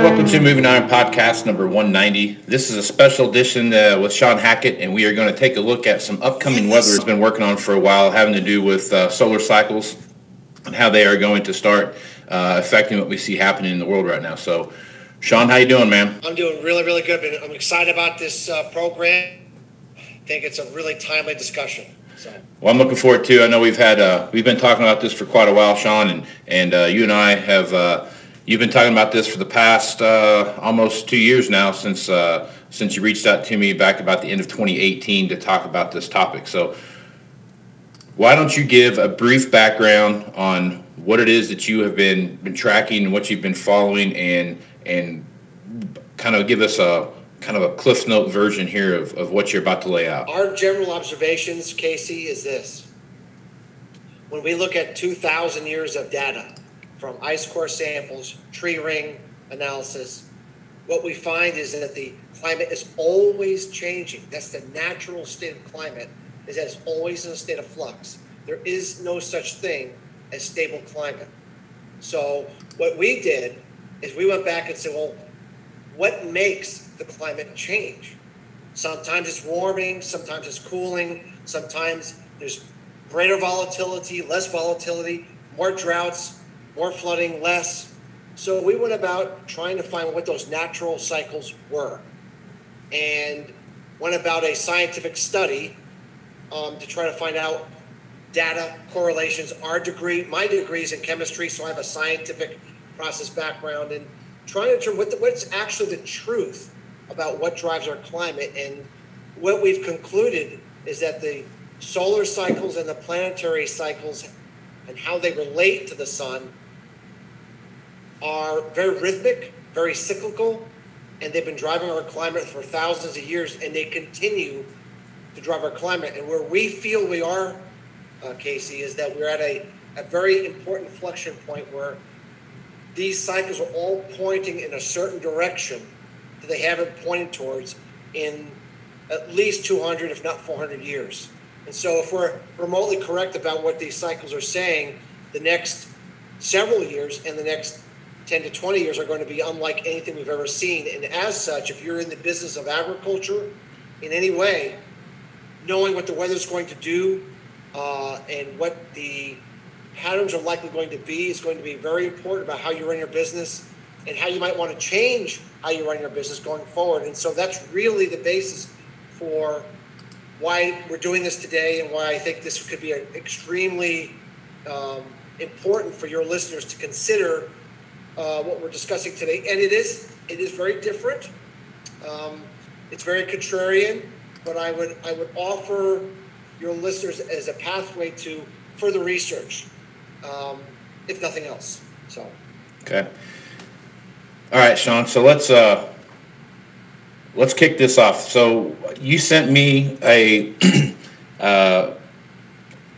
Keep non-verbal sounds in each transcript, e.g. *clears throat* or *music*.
Welcome to Moving Iron Podcast number 190. This is a special edition uh, with Shawn Hackett, and we are going to take a look at some upcoming weather that's been working on for a while, having to do with uh, solar cycles and how they are going to start uh, affecting what we see happening in the world right now. So, Shawn, how you doing, man? I'm doing really, really good. I'm excited about this uh, program. I think it's a really timely discussion. So. Well, I'm looking forward to. I know we've had uh, we've been talking about this for quite a while, Shawn, and and uh, you and I have uh, you've been talking about this for the past uh, almost two years now since uh, since you reached out to me back about the end of 2018 to talk about this topic. So, why don't you give a brief background on what it is that you have been been tracking and what you've been following, and and kind of give us a kind of a cliff note version here of, of what you're about to lay out. Our general observations, Casey, is this. When we look at 2,000 years of data from ice core samples, tree ring analysis, what we find is that the climate is always changing. That's the natural state of climate, is that it's always in a state of flux. There is no such thing as stable climate. So what we did is we went back and said, well, what makes the climate change? Sometimes it's warming, sometimes it's cooling, sometimes there's greater volatility, less volatility, more droughts, more flooding, less. So we went about trying to find what those natural cycles were and went about a scientific study um, to try to find out data correlations. Our degree, my degree is in chemistry, so I have a scientific process background and trying to determine what the, what's actually the truth about what drives our climate. And what we've concluded is that the solar cycles and the planetary cycles and how they relate to the sun are very rhythmic, very cyclical, and they've been driving our climate for thousands of years, and they continue to drive our climate. And where we feel we are, uh, Casey, is that we're at a, a very important inflection point where these cycles are all pointing in a certain direction that they haven't pointed towards in at least 200, if not 400 years. And so, if we're remotely correct about what these cycles are saying, the next several years and the next 10 to 20 years are going to be unlike anything we've ever seen. And as such, if you're in the business of agriculture in any way, knowing what the weather's going to do uh, and what the patterns are likely going to be is going to be very important about how you run your business and how you might want to change how you run your business going forward. And so that's really the basis for why we're doing this today and why I think this could be extremely um, important for your listeners to consider uh, what we're discussing today. And it is it is very different. Um, it's very contrarian, but I would I would offer your listeners as a pathway to further research um, if nothing else. So. Okay. All right, Shawn. So let's uh, let's kick this off. So you sent me a *clears throat* uh,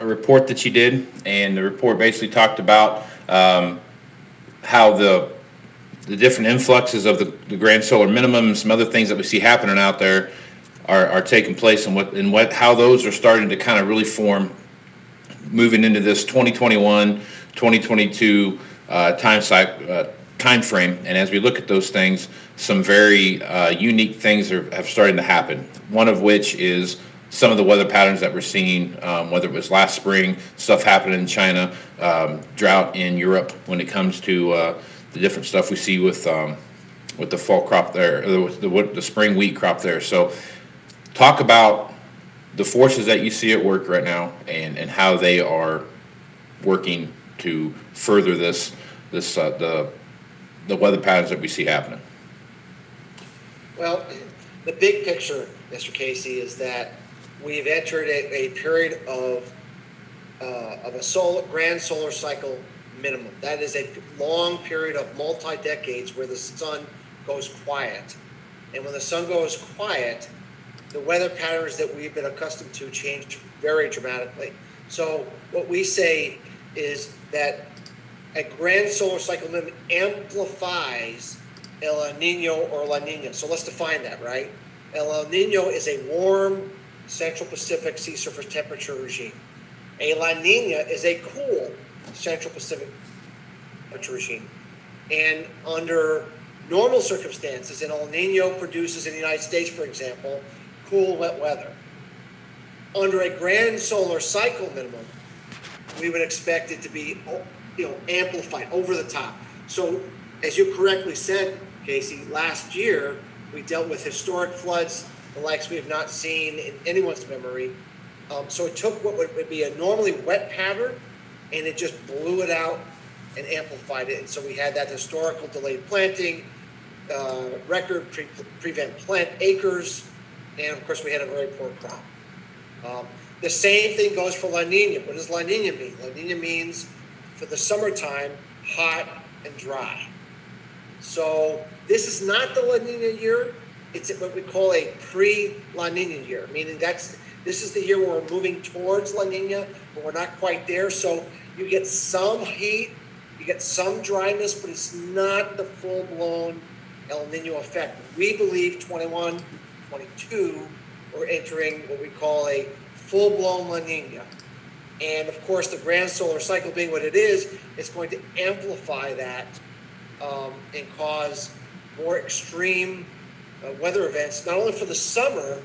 a report that you did, and the report basically talked about um, how the the different influxes of the, the grand solar minimum, some other things that we see happening out there, are, are taking place, and what and what how those are starting to kind of really form moving into this 2021, 2022 uh, time cycle. Uh, time frame and as we look at those things some very uh, unique things are, have started to happen one of which is some of the weather patterns that we're seeing um, whether it was last spring stuff happening in china um, drought in europe when it comes to uh, the different stuff we see with um, with the fall crop there the, the, the spring wheat crop there so talk about the forces that you see at work right now and, and how they are working to further this this uh, the the weather patterns that we see happening. Well, the big picture, Mr. Casey, is that we've entered a, a period of uh, of a solar, grand solar cycle minimum. That is a long period of multi decades where the sun goes quiet, and when the sun goes quiet, the weather patterns that we've been accustomed to change very dramatically. So what we say is that a grand solar cycle minimum amplifies El Nino or La Nina. So let's define that, right? El Nino is a warm Central Pacific sea surface temperature regime. A La Nina is a cool Central Pacific temperature regime. And under normal circumstances, and El Nino produces in the United States, for example, cool, wet weather. Under a grand solar cycle minimum, we would expect it to be, you know, amplified over the top. So, as you correctly said, Casey, last year we dealt with historic floods, the likes we have not seen in anyone's memory. Um, so it took what would be a normally wet pattern, and it just blew it out and amplified it. And so we had that historical delayed planting, uh, record pre- prevent plant acres, and of course we had a very poor crop. Um, the same thing goes for La Nina. What does La Nina mean? La Nina means for the summertime, hot and dry. So this is not the La Nina year. It's what we call a pre-La Nina year, meaning that's this is the year where we're moving towards La Nina, but we're not quite there. So you get some heat, you get some dryness, but it's not the full-blown El Nino effect. We believe 21, 22, we're entering what we call a full-blown La Nina. And of course, the grand solar cycle being what it is, it's going to amplify that um, and cause more extreme uh, weather events, not only for the summer,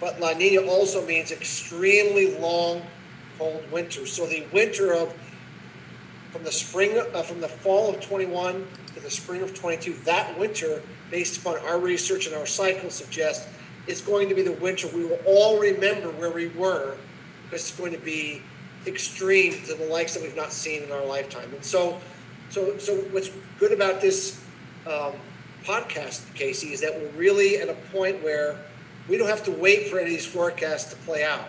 but La Nina also means extremely long, cold winters. So the winter of from the spring, uh, from the fall of 21 to the spring of 22, that winter, based upon our research and our cycle, suggests is going to be the winter we will all remember where we were because it's going to be extreme to the likes that we've not seen in our lifetime. And so, so, so what's good about this um, podcast, Casey, is that we're really at a point where we don't have to wait for any of these forecasts to play out.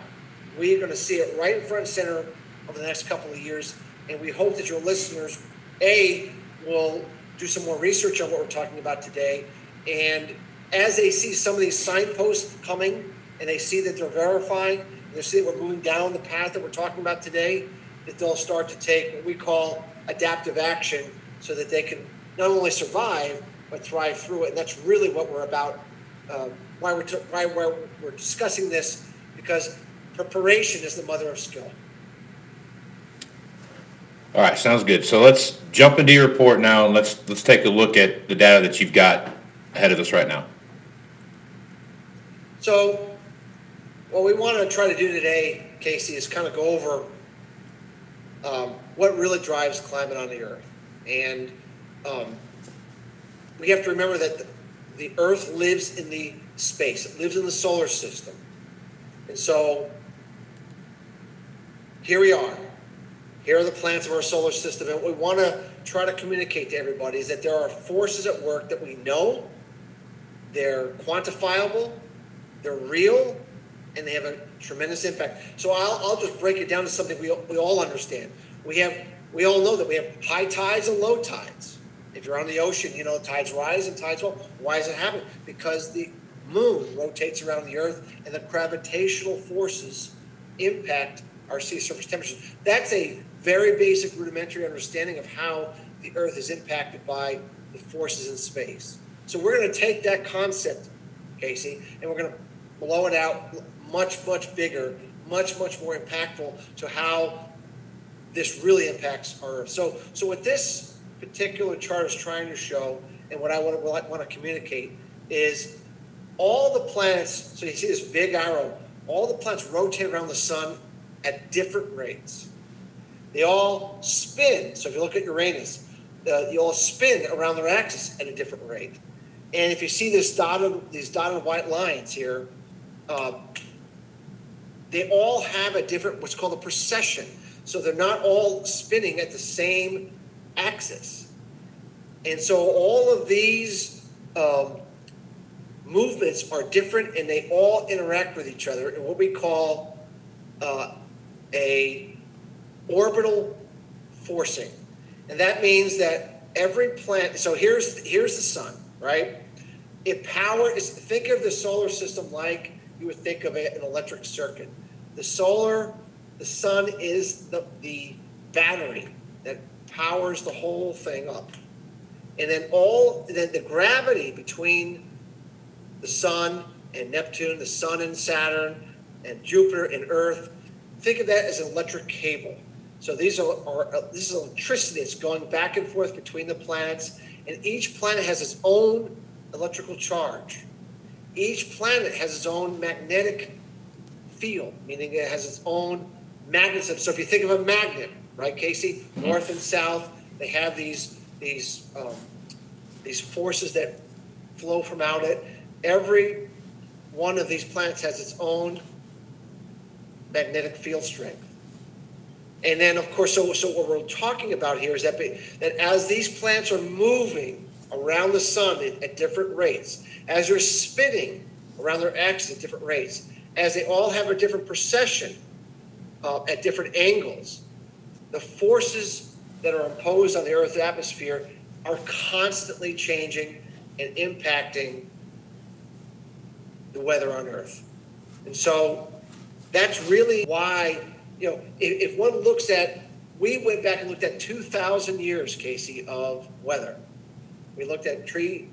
We're going to see it right in front and center over the next couple of years, and we hope that your listeners, a, will do some more research on what we're talking about today, and as they see some of these signposts coming, and they see that they're verifying, and they see that we're moving down the path that we're talking about today, that they'll start to take what we call adaptive action, so that they can not only survive but thrive through it. And that's really what we're about. Uh, why we're t- why we're, we're discussing this because preparation is the mother of skill. All right, sounds good. So let's jump into your report now and let's let's take a look at the data that you've got ahead of us right now. So, what we want to try to do today, Casey, is kind of go over um, what really drives climate on the Earth, and um, we have to remember that the, the Earth lives in the space; it lives in the solar system, and so here we are. Here are the planets of our solar system, and what we want to try to communicate to everybody is that there are forces at work that we know, they're quantifiable, they're real, and they have a tremendous impact. So I'll, I'll just break it down to something we, we all understand. We have we all know that we have high tides and low tides. If you're on the ocean, you know tides rise and tides fall. Why does it happen? Because the moon rotates around the Earth, and the gravitational forces impact our sea surface temperatures. That's a very basic rudimentary understanding of how the Earth is impacted by the forces in space. So we're going to take that concept, Casey, and we're going to blow it out much, much bigger, much, much more impactful to how this really impacts our Earth. So, so with this particular chart is trying to show, and what I want to, want to communicate, is all the planets. So you see this big arrow. All the planets rotate around the sun at different rates. They all spin. So if you look at Uranus, uh, they all spin around their axis at a different rate. And if you see this dotted, these dotted white lines here, um, they all have a different, what's called a precession. So they're not all spinning at the same axis. And so all of these um, movements are different and they all interact with each other in what we call uh, a orbital forcing. And that means that every planet, so here's, here's the sun, right? It power is, think of the solar system like you would think of it an electric circuit. The solar, the sun is the, the battery that powers the whole thing up. And then all, then the gravity between the sun and Neptune, the sun and Saturn, and Jupiter and Earth, think of that as an electric cable. So these are, are uh, this is electricity that's going back and forth between the planets, and each planet has its own electrical charge. Each planet has its own magnetic field, meaning it has its own magnetism. So if you think of a magnet, right, Casey, north and south, they have these these um, these forces that flow from out it. Every one of these planets has its own magnetic field strength. And then, of course, so, so what we're talking about here is that, that as these planets are moving around the sun at, at different rates, as they're spinning around their axis at different rates, as they all have a different precession uh, at different angles, the forces that are imposed on the Earth's atmosphere are constantly changing and impacting the weather on Earth. And so that's really why, you know, if, if one looks at, we went back and looked at 2,000 years, Casey, of weather. We looked at tree,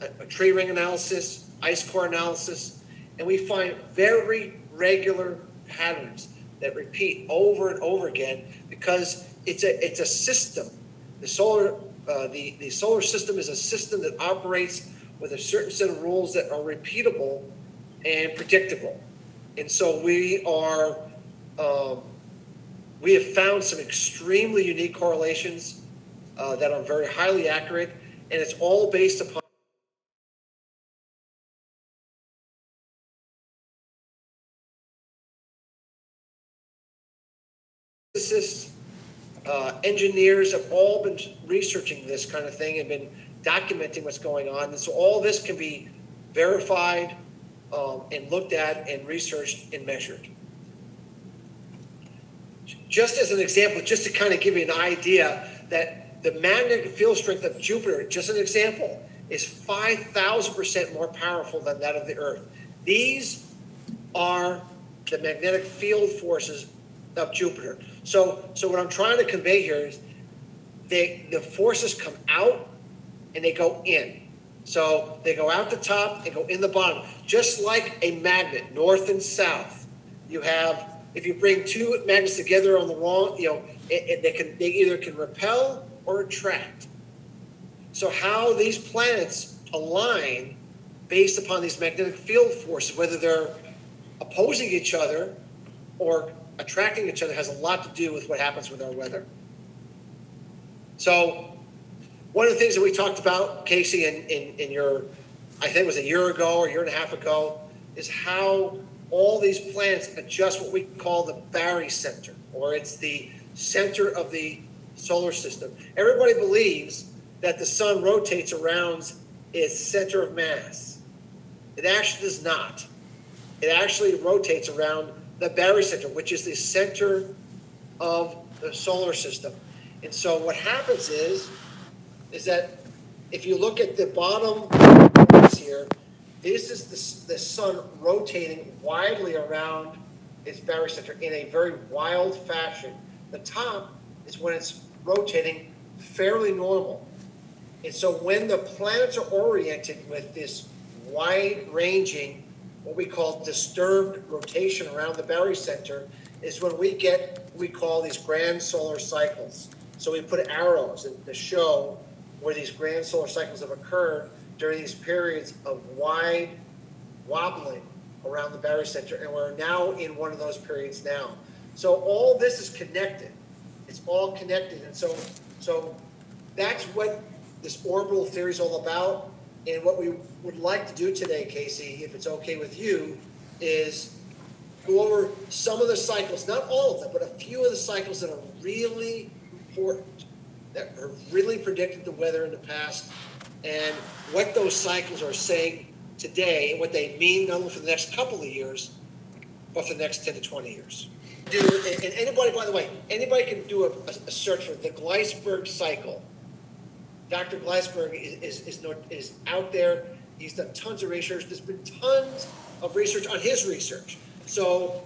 a, a tree ring analysis, ice core analysis, and we find very regular patterns that repeat over and over again because it's a it's a system. The solar uh, the the solar system is a system that operates with a certain set of rules that are repeatable and predictable. And so we are um, we have found some extremely unique correlations uh, that are very highly accurate, and it's all based upon engineers have all been researching this kind of thing and been documenting what's going on. And so all this can be verified um, and looked at and researched and measured. Just as an example, just to kind of give you an idea that the magnetic field strength of Jupiter, just an example, is 5,000% more powerful than that of the Earth. These are the magnetic field forces of Jupiter. So, so what I'm trying to convey here is they, the forces come out and they go in. So they go out the top and go in the bottom, just like a magnet, north and south. You have, if you bring two magnets together on the wrong, you know, it, it, they can they either can repel or attract. So how these planets align based upon these magnetic field forces, whether they're opposing each other or attracting each other has a lot to do with what happens with our weather. So, one of the things that we talked about, Casey, in, in, in your, I think it was a year ago or a year and a half ago, is how all these planets adjust what we call the barycenter, or it's the center of the solar system. Everybody believes that the sun rotates around its center of mass. It actually does not. It actually rotates around the barycenter, which is the center of the solar system. And so what happens is, is that if you look at the bottom here, this is the, the sun rotating widely around its barycenter in a very wild fashion. The top is when it's rotating fairly normal. And so when the planets are oriented with this wide ranging what we call disturbed rotation around the barycenter is when we get we call these grand solar cycles. So we put arrows to show where these grand solar cycles have occurred during these periods of wide wobbling around the barycenter, and we're now in one of those periods now. So all this is connected. It's all connected, and so so that's what this orbital theory is all about. And what we would like to do today, Casey, if it's okay with you, is go over some of the cycles, not all of them, but a few of the cycles that are really important, that are really predicted the weather in the past, and what those cycles are saying today, and what they mean not only for the next couple of years, but for the next 10 to 20 years. Do, and anybody, by the way, anybody can do a, a search for the Gleissberg cycle Dr. Gleissberg is, is, is, is out there He's done tons of research. There's been tons of research on his research. So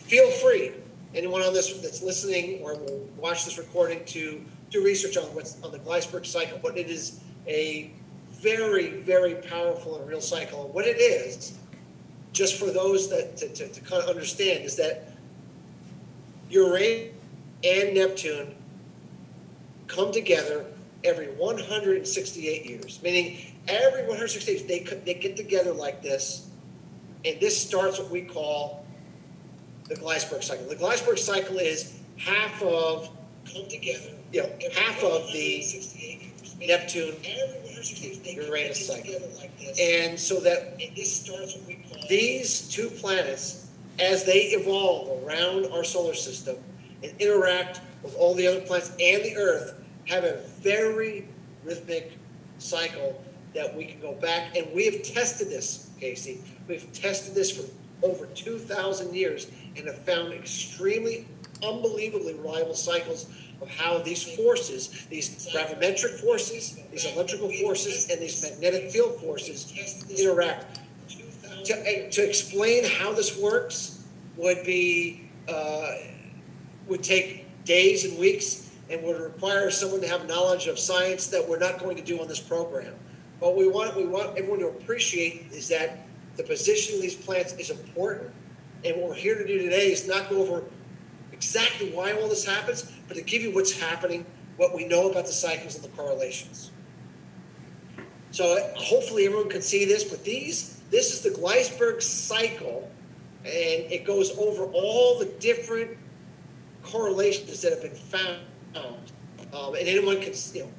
feel free, anyone on this that's listening or will watch this recording, to do research on what's on the Gleissberg cycle. But it is a very, very powerful and real cycle. What it is, just for those that to, to, to kind of understand, is that Uranus and Neptune come together every 168 years, meaning every 168 years they, they get together like this, and this starts what we call the Gleissberg cycle. The Gleissberg cycle is half of come together, you know, half of the Neptune Uranus cycle. And so that these two planets, as they evolve around our solar system and interact with all the other planets and the Earth, have a very rhythmic cycle that we can go back and we have tested this, Casey. We've tested this for over 2,000 years and have found extremely unbelievably reliable cycles of how these forces, these gravimetric forces, these electrical forces, and these magnetic field forces interact. To, eh, to explain how this works would be uh, would take days and weeks and would require someone to have knowledge of science that we're not going to do on this program. What we want we want everyone to appreciate is that the position of these plants is important, and what we're here to do today is not go over exactly why all this happens, but to give you what's happening, what we know about the cycles and the correlations. So hopefully everyone can see this, but these, this is the Gleissberg cycle, and it goes over all the different correlations that have been found. Um, and anyone can, you know,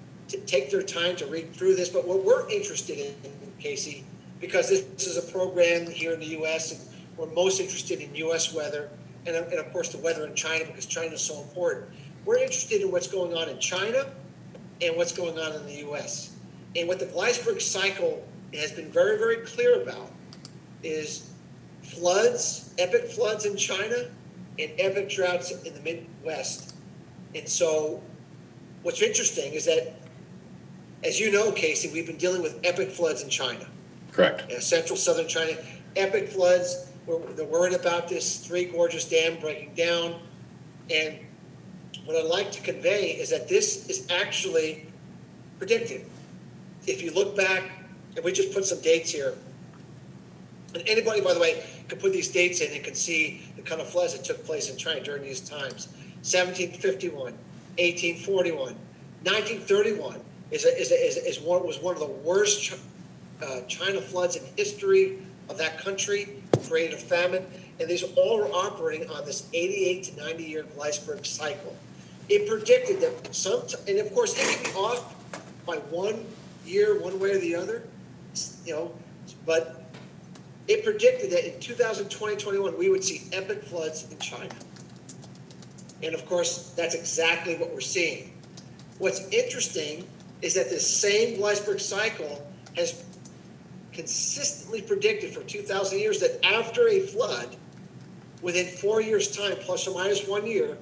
take their time to read through this. But what we're interested in, Casey, because this, this is a program here in the U.S. and we're most interested in U.S. weather and, and of course the weather in China because China is so important. We're interested in what's going on in China and what's going on in the U.S. And what the Gleissberg cycle has been very, very clear about is floods, epic floods in China, and epic droughts in the Midwest. And so, what's interesting is that, as you know, Casey, we've been dealing with epic floods in China. Correct. Central southern China, epic floods we're, they're worried about this Three Gorges Dam breaking down. And what I'd like to convey is that this is actually predicted. If you look back, and we just put some dates here, and anybody, by the way, can put these dates in and can see the kind of floods that took place in China during these times. 1751, 1841, 1931 is, a, is, a, is, is one, was one of the worst uh, China floods in history of that country created a famine, and these all were operating on this 88 to 90 year Gleissberg cycle. It predicted that some, and of course, it can be off by one year, one way or the other, you know, but it predicted that in 2020 21, we would see epic floods in China. And of course, that's exactly what we're seeing. What's interesting is that this same Gleissberg cycle has consistently predicted for 2,000 years that after a flood, within four years' time, plus or minus one year,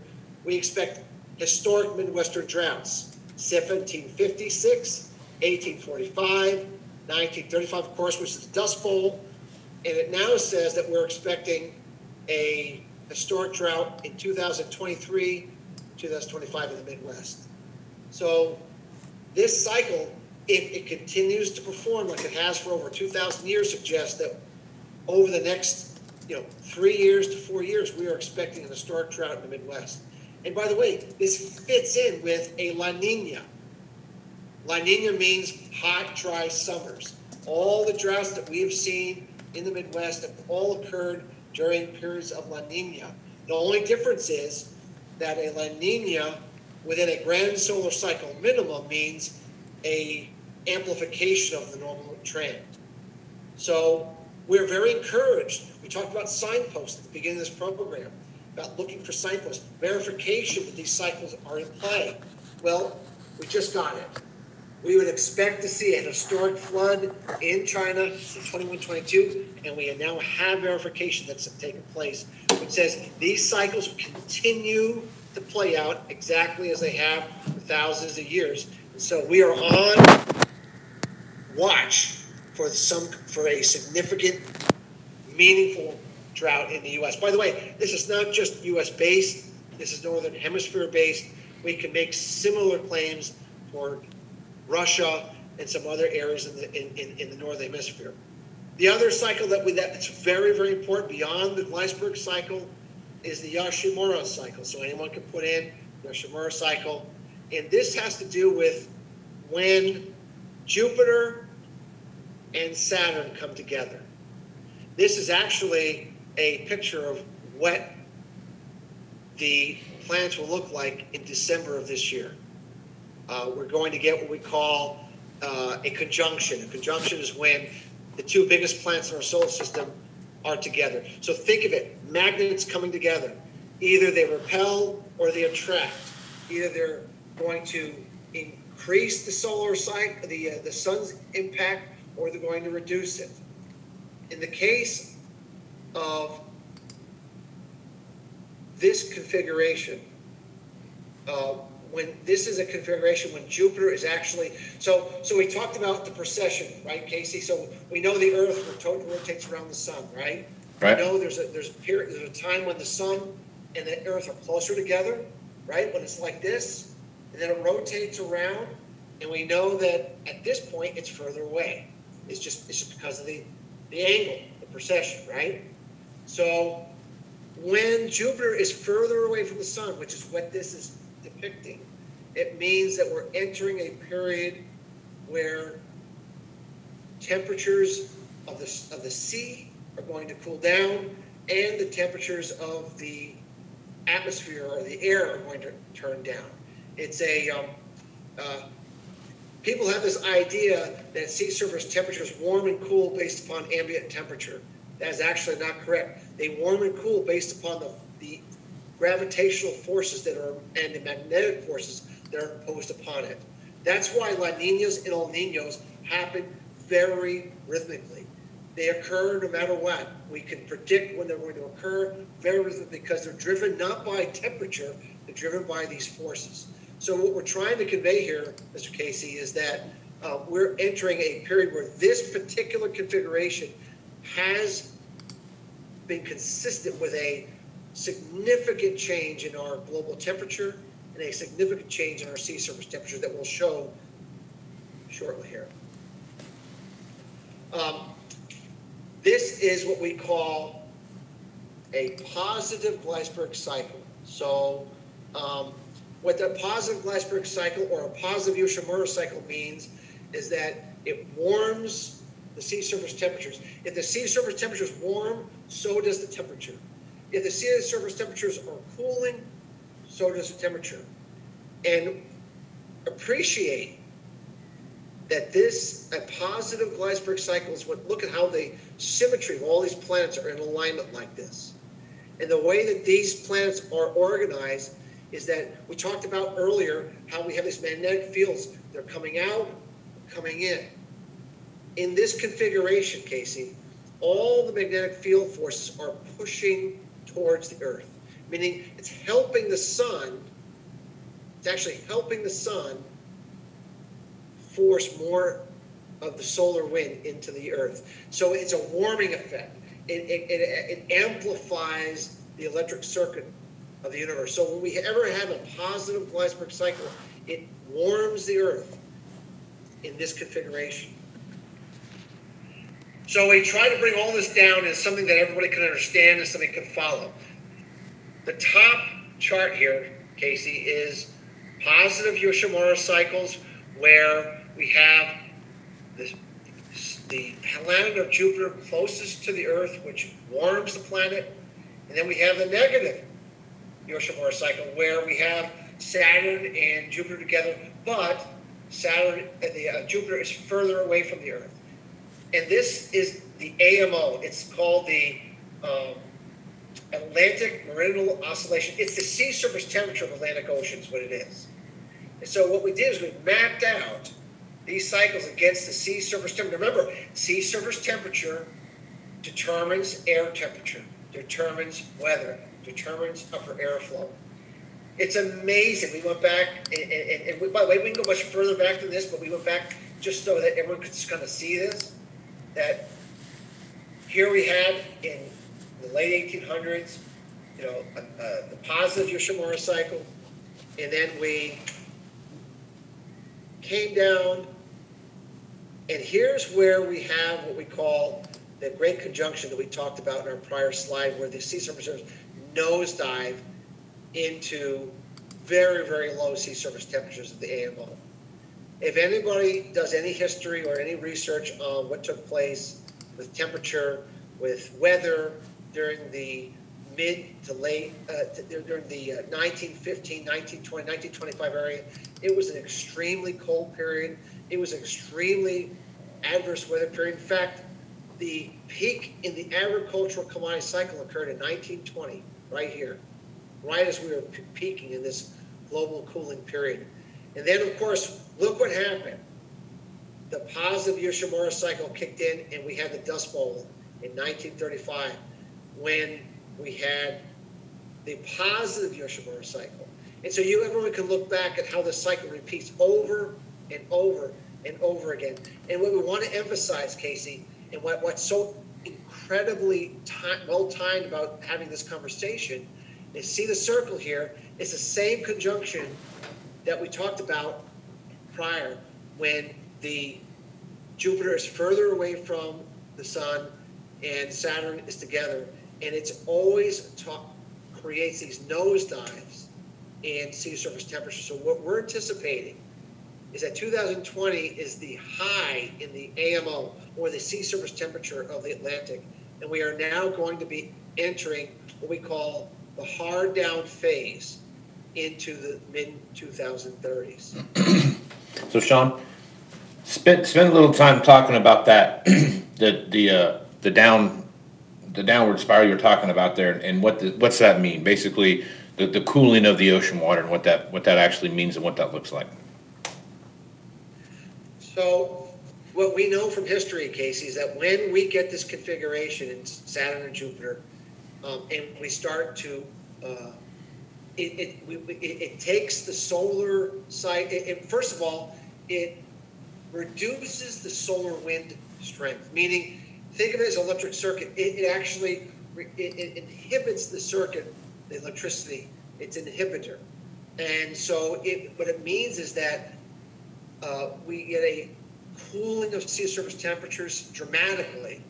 we expect historic Midwestern droughts. 1756, 1845, 1935, of course, which is the Dust Bowl. And it now says that we're expecting a historic drought in 2023, 2025 in the Midwest. So this cycle if it continues to perform like it has for over 2,000 years, suggests that over the next, you know, three years to four years, we are expecting an historic drought in the Midwest. And by the way, this fits in with a La Nina. La Nina means hot, dry summers. All the droughts that we have seen in the Midwest have all occurred during periods of La Nina. The only difference is that a La Nina within a grand solar cycle minimum means a amplification of the normal trend. So we're very encouraged. We talked about signposts at the beginning of this program, about looking for signposts, verification that these cycles are in play. Well, we just got it. We would expect to see an historic flood in China in 2122, and we now have verification that's taken place, which says these cycles continue to play out exactly as they have for thousands of years. So we are on watch for some, for a significant, meaningful drought in the US. By the way, this is not just US based, this is Northern Hemisphere based. We can make similar claims for Russia and some other areas in the, in, in, in the Northern Hemisphere. The other cycle that we, that's very, very important beyond the Gleissberg cycle is the Yoshimura cycle. So anyone can put in Yoshimura cycle. And this has to do with when Jupiter and Saturn come together. This is actually a picture of what the planets will look like in December of this year. Uh, we're going to get what we call uh, a conjunction. A conjunction is when the two biggest planets in our solar system are together. So think of it magnets coming together. Either they repel or they attract. Either they're going to increase the solar cycle, the, uh, the sun's impact, or they're going to reduce it. In the case of this configuration, uh, when this is a configuration when Jupiter is actually so so we talked about the precession, right, Casey? So we know the Earth rotates around the sun, right? Right. We know there's a there's a period there's a time when the sun and the Earth are closer together, right? When it's like this, and then it rotates around, and we know that at this point it's further away. It's just it's just because of the the angle, the precession, right? So when Jupiter is further away from the sun, which is what this is depicting, it means that we're entering a period where temperatures of the, of the sea are going to cool down and the temperatures of the atmosphere or the air are going to turn down. It's a, um, uh, people have this idea that sea surface temperatures warm and cool based upon ambient temperature. That is actually not correct. They warm and cool based upon the, the gravitational forces that are and the magnetic forces that are imposed upon it. That's why La Ninas and El Ninos happen very rhythmically. They occur no matter what. We can predict when they're going to occur very rhythmically because they're driven not by temperature, they're driven by these forces. So what we're trying to convey here, Mr. Casey, is that uh, we're entering a period where this particular configuration has been consistent with a significant change in our global temperature and a significant change in our sea surface temperature that we'll show shortly here. Um, this is what we call a positive Gleissberg cycle. So, um, what the positive Gleissberg cycle or a positive Yoshimura cycle means is that it warms the sea surface temperatures. If the sea surface temperature is warm, so does the temperature. If the sea surface temperatures are cooling, so does the temperature. And appreciate that this a positive Gleissberg cycle is what look at how the symmetry of all these planets are in alignment like this. And the way that these planets are organized is that we talked about earlier how we have these magnetic fields. They're coming out, coming in. In this configuration, Casey, all the magnetic field forces are pushing towards the earth, meaning it's helping the sun, it's actually helping the sun force more of the solar wind into the earth. So it's a warming effect. It, it, it, it amplifies the electric circuit of the universe. So when we ever have a positive Gleissberg cycle, it warms the earth in this configuration. So we try to bring all this down as something that everybody can understand and something can follow. The top chart here, Casey, is positive Yoshimura cycles where we have this, the planet of Jupiter closest to the Earth, which warms the planet, and then we have the negative Yoshimura cycle where we have Saturn and Jupiter together, but Saturn, uh, the uh, Jupiter is further away from the Earth and this is the AMO. It's called the um, Atlantic Meridional Oscillation. It's the sea surface temperature of Atlantic Ocean is what it is. And so what we did is we mapped out these cycles against the sea surface temperature. Remember, sea surface temperature determines air temperature, determines weather, determines upper airflow. It's amazing. We went back, and, and, and we, by the way, we can go much further back than this, but we went back just so that everyone could just kind of see this that here we had in the late 1800s, you know, the positive Yoshimura cycle, and then we came down, and here's where we have what we call the great conjunction that we talked about in our prior slide, where the sea surface reserves nosedive into very, very low sea surface temperatures of the AMO. If anybody does any history or any research on what took place with temperature, with weather during the mid to late, uh, to- during the uh, 1915, 1920, 1925 area, it was an extremely cold period. It was an extremely adverse weather period. In fact, the peak in the agricultural commodity cycle occurred in 1920, right here, right as we were peaking in this global cooling period. And then, of course, look what happened. The positive Yoshimura cycle kicked in, and we had the Dust Bowl in 1935 when we had the positive Yoshimura cycle. And so you everyone can look back at how the cycle repeats over and over and over again. And what we want to emphasize, Casey, and what, what's so incredibly ti- well timed about having this conversation is see the circle here. It's the same conjunction that we talked about prior when the Jupiter is further away from the sun and Saturn is together, and it's always creates these nosedives in sea surface temperature. So what we're anticipating is that 2020 is the high in the AMO or the sea surface temperature of the Atlantic, and we are now going to be entering what we call the hard down phase into the mid 2030s. *clears throat* So Shawn, spend spend a little time talking about that, *clears throat* the the uh, the down, the downward spiral you're talking about there, and what the, what's that mean? Basically, the, the cooling of the ocean water and what that what that actually means and what that looks like. So, what we know from history, Casey, is that when we get this configuration in Saturn and Jupiter, um, and we start to, uh, it, it, it, it takes the solar side, it, first of all, it reduces the solar wind strength, meaning, think of it as electric circuit. It, actually, it inhibits the circuit, the electricity. It's an inhibitor. And so it, what it means is that uh, we get a cooling of sea surface temperatures dramatically.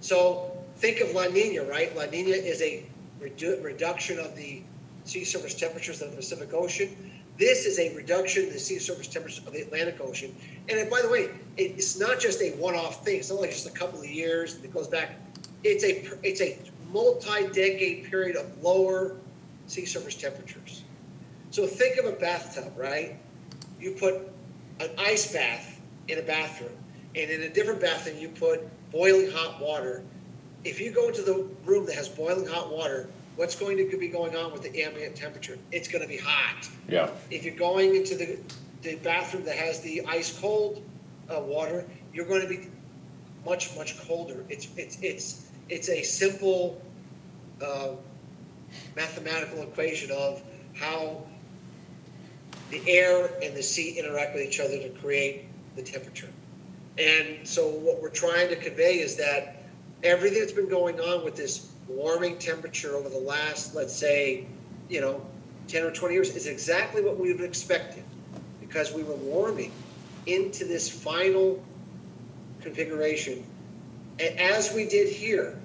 So think of La Nina, right? La Nina is a redu- reduction of the sea surface temperatures of the Pacific Ocean. This is a reduction in the sea surface temperatures of the Atlantic Ocean. And by the way, it, it's not just a one-off thing. It's not like just a couple of years and it goes back. It's a it's a multi-decade period of lower sea surface temperatures. So think of a bathtub, right? You put an ice bath in a bathroom, and in a different bathroom, you put boiling hot water. If you go into the room that has boiling hot water, what's going to be going on with the ambient temperature? It's going to be hot. Yeah. If you're going into the, the bathroom that has the ice cold uh, water, you're going to be much much colder. It's it's it's it's a simple uh, mathematical equation of how the air and the sea interact with each other to create the temperature. And so what we're trying to convey is that everything that's been going on with this warming temperature over the last, let's say, you know, 10 or 20 years is exactly what we've expected because we were warming into this final configuration. And as we did here,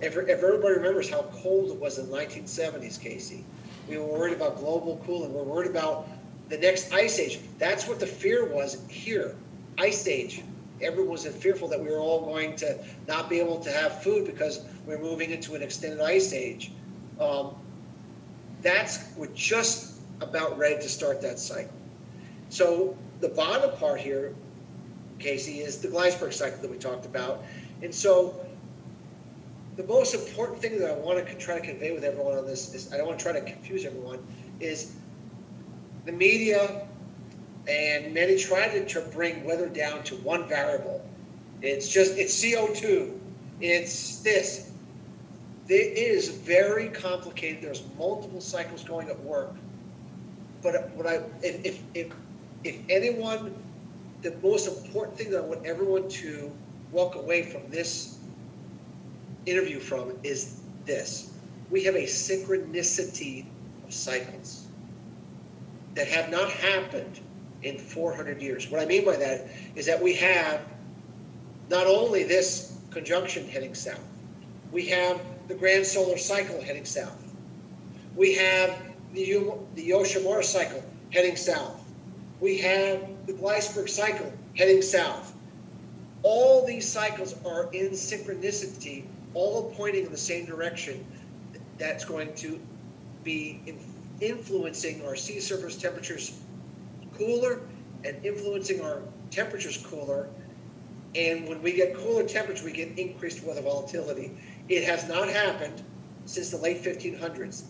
if, if everybody remembers how cold it was in the 1970s, Casey, we were worried about global cooling. We're worried about the next ice age. That's what the fear was here. Ice age. Everyone was fearful that we were all going to not be able to have food because we're moving into an extended ice age. Um, that's we're just about ready to start that cycle. So the bottom part here, Casey, is the Gleissberg cycle that we talked about. And so the most important thing that I want to try to convey with everyone on this is I don't want to try to confuse everyone is the media and many try to, to bring weather down to one variable. It's just it's CO2. It's this. It is very complicated. There's multiple cycles going at work. But what I if if if, if anyone the most important thing that I want everyone to walk away from this interview from is this. We have a synchronicity of cycles that have not happened in 400 years. What I mean by that is that we have not only this conjunction heading south, we have the grand solar cycle heading south, we have the, the Yoshimura cycle heading south, we have the Gleissberg cycle heading south. All these cycles are in synchronicity, all pointing in the same direction. That's going to be influencing our sea surface temperatures cooler and influencing our temperatures cooler. And when we get cooler temperatures, we get increased weather volatility. It has not happened since the late 1500s.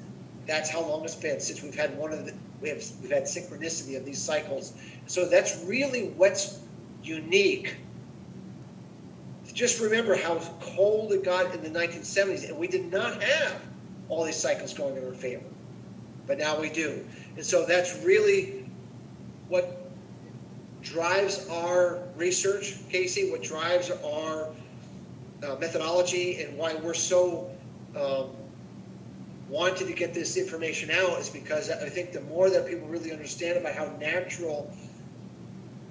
That's how long it's been since we've had one of the we have we've had synchronicity of these cycles. So that's really what's unique. Just remember how cold it got in the 1970s, and we did not have all these cycles going in our favor, but now we do. And so that's really what drives our research, Casey, what drives our uh, methodology, and why we're so um, to get this information out is because I think the more that people really understand about how natural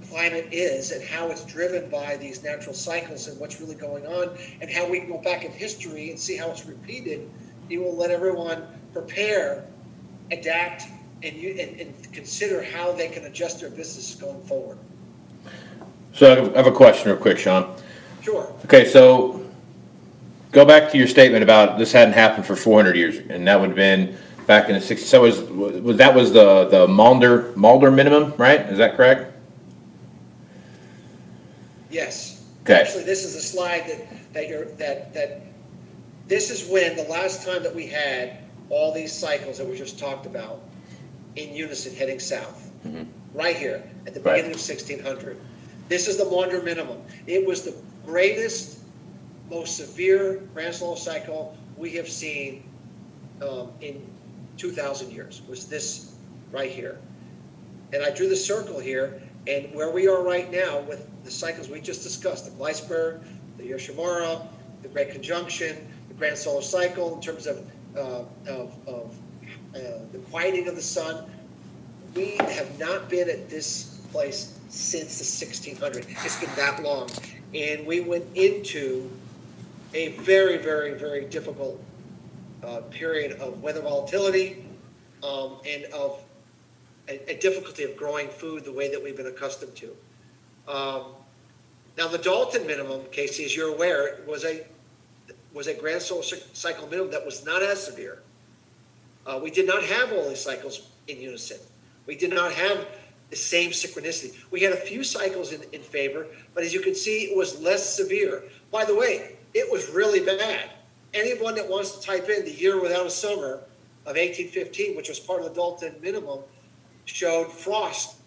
climate is and how it's driven by these natural cycles and what's really going on and how we can go back in history and see how it's repeated, it will let everyone prepare, adapt, and, you, and, and consider how they can adjust their business going forward. So I have a question real quick, Shawn. Sure. Okay, so go back to your statement about this hadn't happened for 400 years, and that would have been back in the 60s. So was, was that was the the Maunder Maunder minimum, right? Is that correct? Yes. Okay. Actually, this is a slide that that you're that that this is when the last time that we had all these cycles that we just talked about in unison heading south, mm-hmm. right here at the Right. beginning of 1600. This is the Maunder minimum. It was the greatest most severe grand solar cycle we have seen um, in 2,000 years was this right here. And I drew the circle here, and where we are right now with the cycles we just discussed, the Gleissberg, the Yoshimura, the Great Conjunction, the Grand Solar Cycle in terms of, uh, of, of uh, the quieting of the sun, we have not been at this place since the 1600s. It's been that long. And we went into a very, very, very difficult uh, period of weather volatility um, and of a, a, difficulty of growing food the way that we've been accustomed to. Um, now, the Dalton minimum, Casey, as you're aware, was a was a grand solar cycle minimum that was not as severe. Uh, we did not have all these cycles in unison. We did not have the same synchronicity. We had a few cycles in, in favor, but as you can see, it was less severe. By the way, it was really bad. Anyone that wants to type in the year without a summer of 1815, which was part of the Dalton minimum, showed frost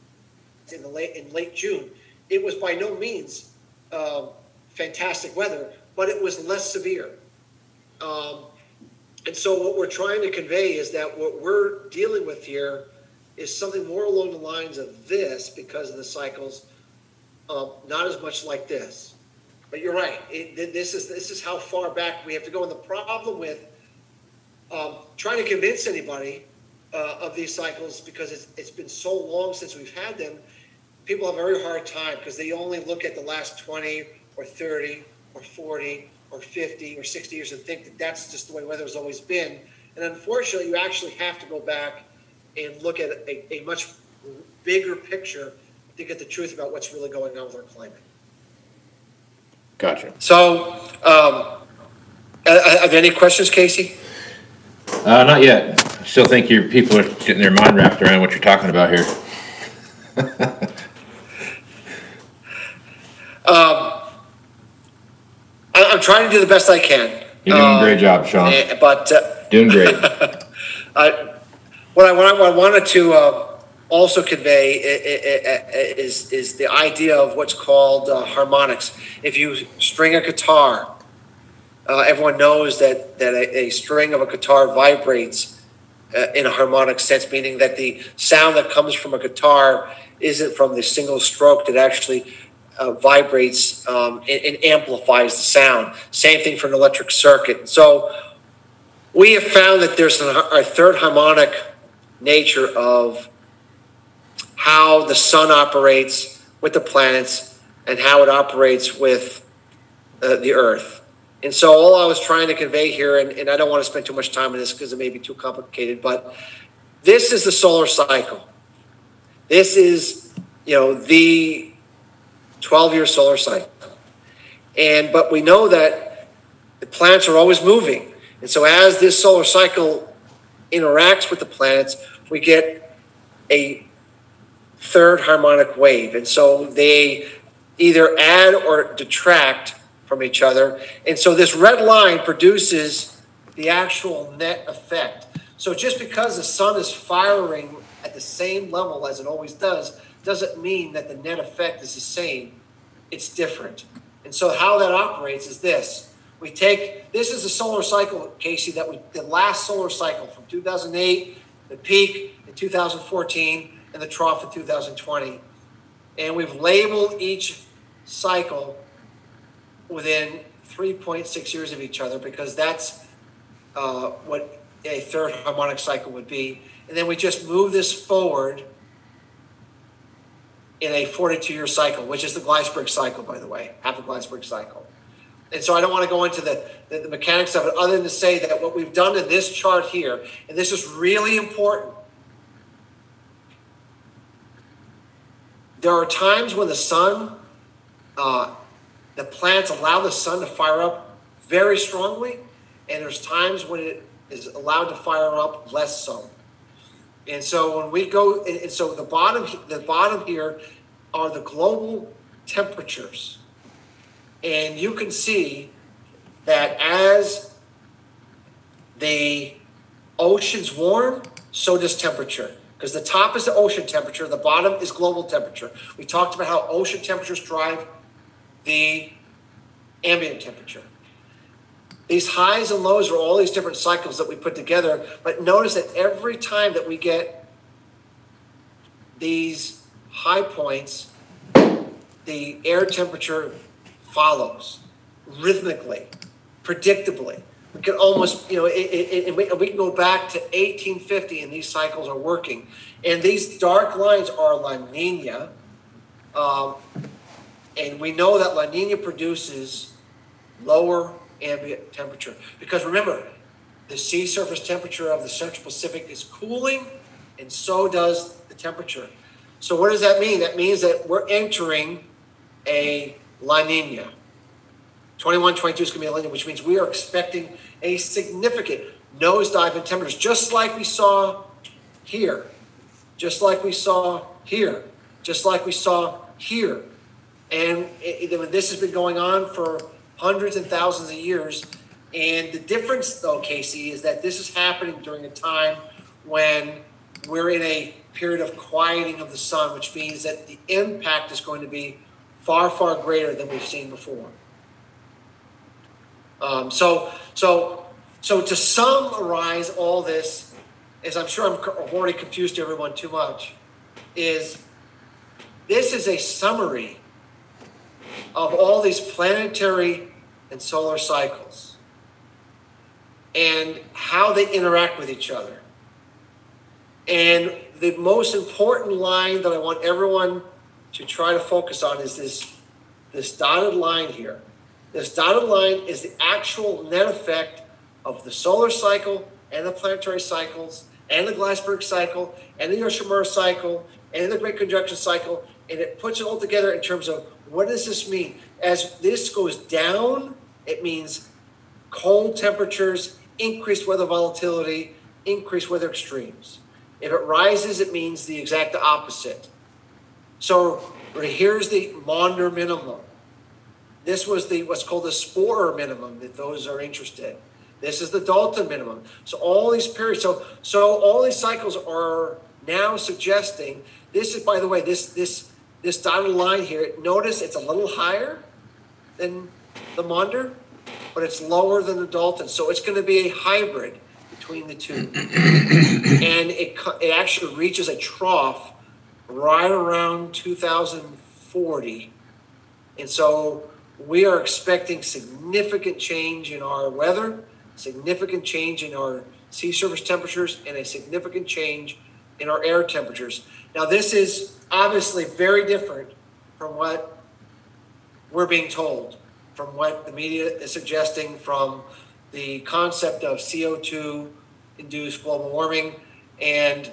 in the late in late June. It was by no means um, fantastic weather, but it was less severe. Um, and so, what we're trying to convey is that what we're dealing with here is something more along the lines of this because of the cycles, not as much like this. But you're right. It, this is this is how far back we have to go. And the problem with um, trying to convince anybody uh, of these cycles because it's, it's been so long since we've had them, people have a very hard time because they only look at the last 20 or 30 or 40 or 50 or 60 years and think that that's just the way weather's always been. And unfortunately, you actually have to go back and look at a, a much bigger picture to get the truth about what's really going on with our climate. Gotcha. So, um, are, there any questions, Casey? Uh, not yet. I still think your people are getting their mind wrapped around what you're talking about here. *laughs* um, I, am trying to do the best I can. You're doing a great um, job, Shawn. Eh, but uh, doing great. *laughs* I, what I, what I wanted to uh, also convey is is the idea of what's called uh, harmonics. If you string a guitar, uh, everyone knows that that a, a, string of a guitar vibrates uh, in a harmonic sense, meaning that the sound that comes from a guitar isn't from the single stroke that actually uh, vibrates um, and, and amplifies the sound. Same thing for an electric circuit. So we have found that there's an, a third harmonic nature of how the sun operates with the planets and how it operates with uh, the earth. And so all I was trying to convey here, and, and I don't want to spend too much time on this because it may be too complicated, but this is the solar cycle. This is, you know, the 12 year solar cycle. And, but we know that the planets are always moving. And so as this solar cycle interacts with the planets, we get a third harmonic wave. And so they either add or detract from each other. And so this red line produces the actual net effect. So just because the sun is firing at the same level as it always does, doesn't mean that the net effect is the same. It's different. And so how that operates is this. We take this is the solar cycle, Casey, that we the last solar cycle from 2008, the peak in 2014, and the trough in 2020. And we've labeled each cycle within 3.6 years of each other because that's uh, what a third harmonic cycle would be. And then we just move this forward in a 42 year cycle, which is the Gleissberg cycle, by the way, half the Gleissberg cycle. And so I don't want to go into the, the, the, mechanics of it other than to say that what we've done in this chart here, and this is really important. There are times when the sun, uh, the plants allow the sun to fire up very strongly, and there's times when it is allowed to fire up less so. And so when we go, and so the bottom, the bottom here are the global temperatures. And you can see that as the oceans warm, so does temperature. Because the top is the ocean temperature, the bottom is global temperature. We talked about how ocean temperatures drive the ambient temperature. These highs and lows are all these different cycles that we put together. But notice that every time that we get these high points, the air temperature follows rhythmically, predictably. We can almost, you know, it, it, it, we, can go back to 1850 and these cycles are working. And these dark lines are La Nina. Um, and we know that La Nina produces lower ambient temperature. Because remember, the sea surface temperature of the Central Pacific is cooling, and so does the temperature. So, what does that mean? That means that we're entering a La Nina. 21, 22 is going to be a La Nina, which means we are expecting a significant nosedive in temperatures, just like we saw here, just like we saw here, just like we saw here. And it, it, this has been going on for hundreds and thousands of years. And the difference, though, Casey, is that this is happening during a time when we're in a period of quieting of the sun, which means that the impact is going to be far, far greater than we've seen before. Um, so, so, so to summarize all this, as I'm sure I'm already confused everyone too much, is this is a summary of all these planetary and solar cycles and how they interact with each other. And the most important line that I want everyone to try to focus on is this, this dotted line here. This dotted line is the actual net effect of the solar cycle and the planetary cycles and the Gleissberg cycle and the Yoshimura cycle and the Great Conjunction cycle. And it puts it all together in terms of what does this mean? As this goes down, it means cold temperatures, increased weather volatility, increased weather extremes. If it rises, it means the exact opposite. So here's the Maunder minimum. This was the what's called the Sporer minimum, if those are interested. This is the Dalton minimum. So all these periods, so so all these cycles are now suggesting this is by the way, this this this dotted line here, notice it's a little higher than the Maunder, but it's lower than the Dalton. So it's going to be a hybrid between the two. *coughs* and it, it actually reaches a trough right around 2040. And so we are expecting significant change in our weather, significant change in our sea surface temperatures, and a significant change in our air temperatures. Now, this is obviously very different from what we're being told, from what the media is suggesting, from the concept of CO2 induced global warming. And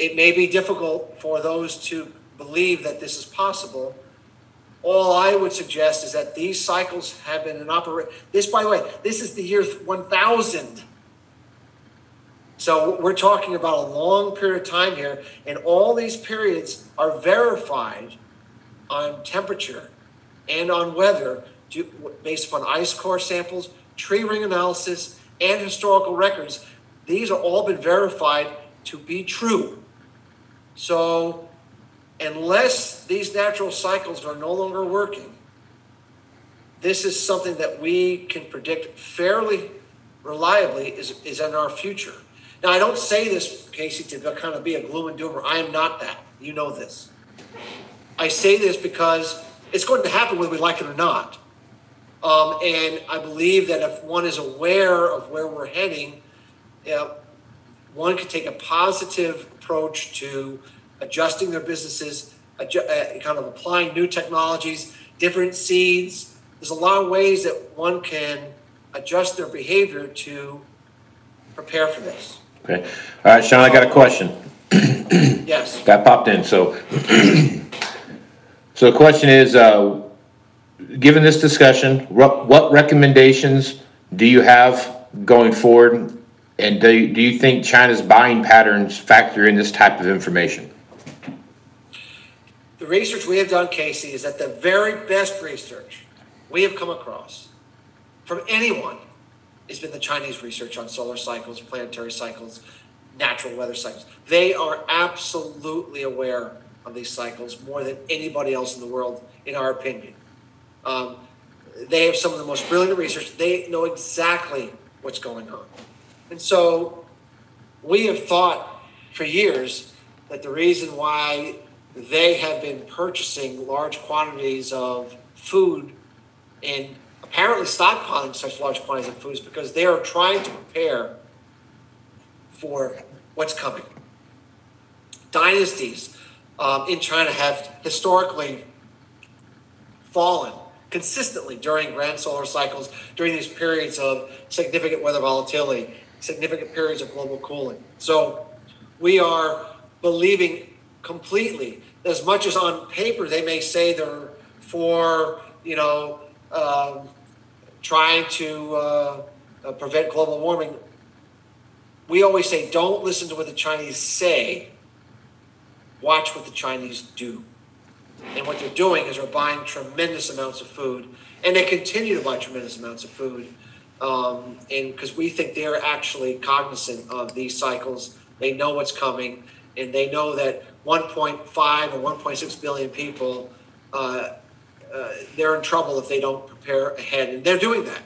it may be difficult for those to believe that this is possible. All I would suggest is that these cycles have been in operation. This, by the way, this is the year 1000. So we're talking about a long period of time here, and all these periods are verified on temperature and on weather based upon ice core samples, tree ring analysis, and historical records. These have all been verified to be true. So, unless these natural cycles are no longer working, this is something that we can predict fairly reliably is, is in our future. Now, I don't say this, Casey, to kind of be a gloom and doomer. I am not that. You know this. I say this because it's going to happen whether we like it or not. Um, and I believe that if one is aware of where we're heading, you know, one can take a positive approach to adjusting their businesses, adju- uh, kind of applying new technologies, different seeds. There's a lot of ways that one can adjust their behavior to prepare for this. Okay, all right, Shawn, I got a question. Yes. Got popped in, so. So the question is, uh, given this discussion, what, what recommendations do you have going forward? And do, you- do you think China's buying patterns factor in this type of information? The research we have done, Casey, is that the very best research we have come across from anyone has been the Chinese research on solar cycles, planetary cycles, natural weather cycles. They are absolutely aware of these cycles more than anybody else in the world, in our opinion. Um, they have some of the most brilliant research. They know exactly what's going on. And so we have thought for years that the reason why they have been purchasing large quantities of food and apparently stockpiling such large quantities of food is because they are trying to prepare for what's coming. Dynasties um, in China have historically fallen consistently during grand solar cycles, during these periods of significant weather volatility, significant periods of global cooling. So we are believing completely, as much as on paper they may say they're for, you know, um, trying to uh, uh, prevent global warming. We always say, don't listen to what the Chinese say, watch what the Chinese do. And what they're doing is they're buying tremendous amounts of food, and they continue to buy tremendous amounts of food. Um, and because we think they're actually cognizant of these cycles, they know what's coming, and they know that 1.5 or 1.6 billion people, uh, uh, they're in trouble if they don't prepare ahead, and they're doing that.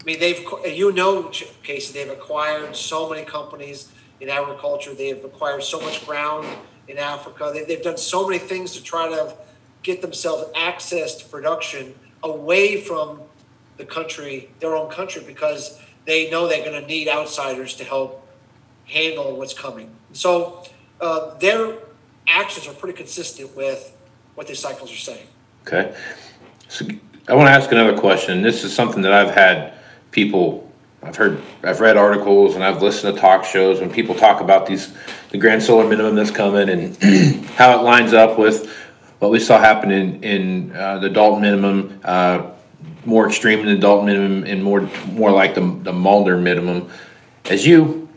I mean, they've you know, Casey, they've acquired so many companies in agriculture. They have acquired so much ground in Africa. They, they've done so many things to try to get themselves access to production away from the country, their own country, because they know they're going to need outsiders to help handle what's coming. So uh, their actions are pretty consistent with what these cycles are saying. Okay. So I want to ask another question. This is something that I've had people, I've heard, I've read articles and I've listened to talk shows when people talk about these, the grand solar minimum that's coming and *clears throat* how it lines up with what we saw happen in, in uh, the Dalton minimum, uh, more extreme than Dalton minimum and more, more like the, the Mulder minimum. As you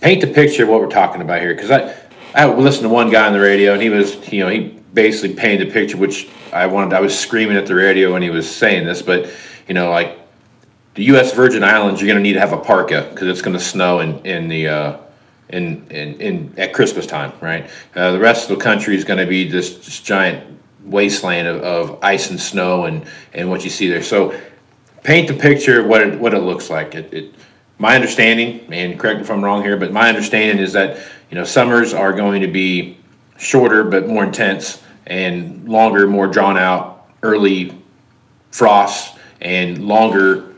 paint the picture of what we're talking about here, because I, I listened to one guy on the radio and he was, you know, he basically painted the picture, which I wanted, I was screaming at the radio when he was saying this, but, you know, like, the U.S. Virgin Islands, you're going to need to have a parka because it's going to snow in in the uh, in, in in at Christmas time, right? Uh, the rest of the country is going to be this, this giant wasteland of, of ice and snow and and what you see there. So, paint the picture what it, what it looks like. It, it my understanding, and correct me if I'm wrong here, but my understanding is that you know summers are going to be shorter but more intense, and longer, more drawn out early frosts, and longer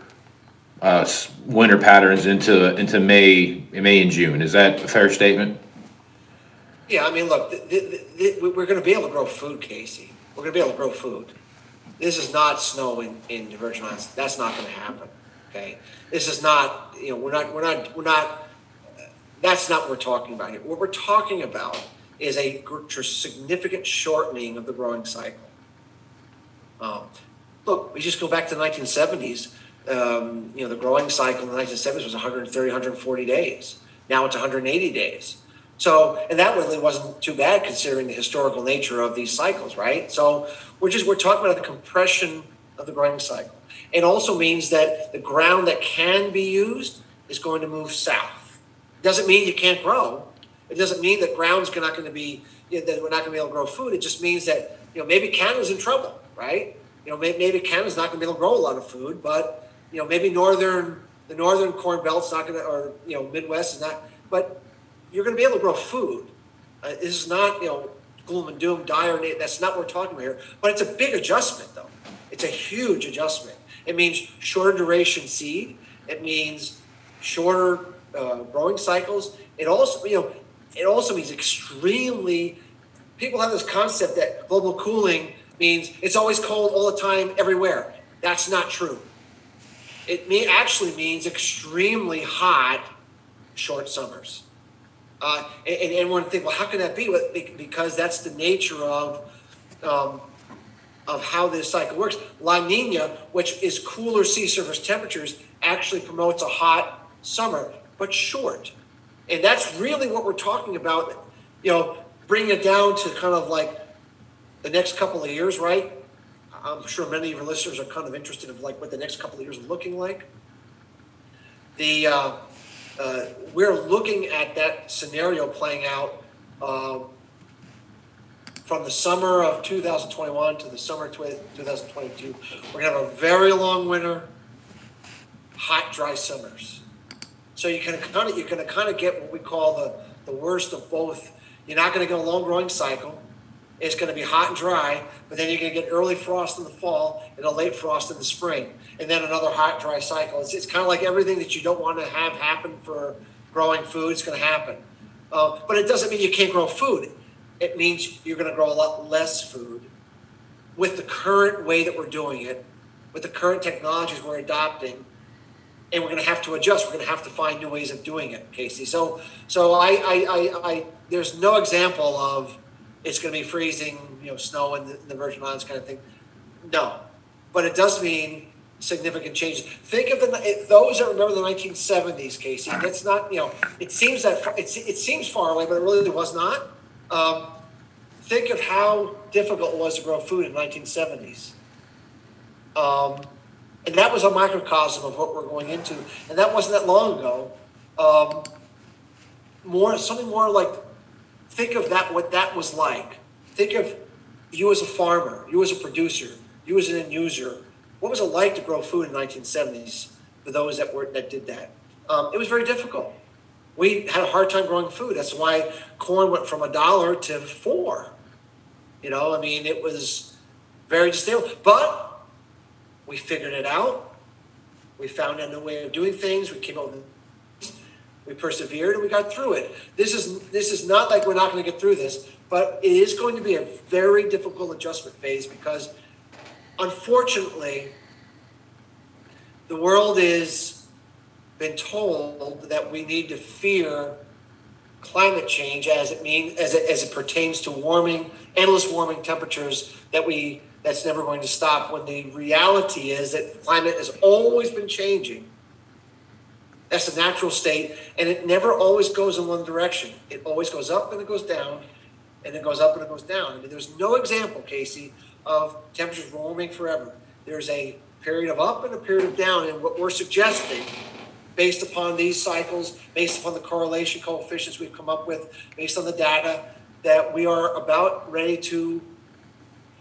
uh, winter patterns into into May May and June. Is that a fair statement? Yeah, I mean, look, th- th- th- we're gonna be able to grow food, Casey. We're gonna be able to grow food. This is not snow in, in the Virgin Islands. That's not gonna happen, okay? This is not, you know, we're not, we're not, we're not, that's not what we're talking about here. What we're talking about is a significant shortening of the growing cycle. Um, look, we just go back to the 1970s. Um, you know, the growing cycle in the 1970s was 130, 140 days. Now it's 180 days. So, and that really wasn't too bad considering the historical nature of these cycles, right? So, we're just we're talking about the compression of the growing cycle. It also means that the ground that can be used is going to move south. It Doesn't mean you can't grow. It doesn't mean that ground's not going to be you know, that we're not going to be able to grow food. It just means that you know maybe Canada's in trouble, right? You know, maybe, maybe Canada's not going to be able to grow a lot of food, but you know maybe northern the northern corn belt's not going to, or you know Midwest is not, but you're going to be able to grow food. Uh, this is not you know gloom and doom, dire. na- That's not what we're talking about here. But it's a big adjustment, though. It's a huge adjustment. It means shorter duration seed. It means shorter uh, growing cycles. It also, you know, it also means extremely. People have this concept that global cooling means it's always cold all the time, everywhere. That's not true. It may actually means extremely hot, short summers. Uh, and, and everyone think, well, how can that be? Because that's the nature of um, of how this cycle works. La Nina, which is cooler sea surface temperatures, actually promotes a hot summer, but short. And that's really what we're talking about. You know, bring it down to kind of like the next couple of years, right? I'm sure many of your listeners are kind of interested in like what the next couple of years are looking like. The uh, uh, we're looking at that scenario playing out um, from the summer of 2021 to the summer of 2022. We're gonna have a very long winter, hot, dry summers. So you can kind of you're gonna kind of get what we call the the worst of both. You're not gonna get a long growing cycle. It's gonna be hot and dry, but then you're gonna get early frost in the fall and a late frost in the spring, and then another hot, dry cycle. It's, it's kind of like everything that you don't want to have happen for growing food. It's gonna happen, uh, but it doesn't mean you can't grow food. It means you're gonna grow a lot less food with the current way that we're doing it, with the current technologies we're adopting, and we're going to have to adjust. We're going to have to find new ways of doing it, Casey. So, so I, I, I, I there's no example of it's going to be freezing, you know, snow in the, in the Virgin Islands kind of thing. No, but it does mean significant changes. Think of the it, those that remember the 1970s, Casey. That's not, you know, it seems that it's, it seems far away, but it really was not. Um, think of how difficult it was to grow food in the 1970s. Um, and that was a microcosm of what we're going into. And that wasn't that long ago. Um, more something more like think of that what that was like. Think of you as a farmer, you as a producer, you as an end user. What was it like to grow food in the 1970s for those that were that did that? Um, it was very difficult. We had a hard time growing food. That's why corn went from a dollar to four. You know, I mean, it was very stable. But we figured it out. We found a new way of doing things. We came up with we persevered and we got through it. This is this is not like we're not going to get through this, but it is going to be a very difficult adjustment phase because unfortunately the world is been told that we need to fear climate change as it mean as it, as it pertains to warming endless warming temperatures that we that's never going to stop when the reality is that climate has always been changing that's the natural state and it never always goes in one direction it always goes up and it goes down and it goes up and it goes down I mean, there's no example casey of temperatures warming forever there's a period of up and a period of down and what we're suggesting based upon these cycles, based upon the correlation coefficients we've come up with, based on the data, that we are about ready to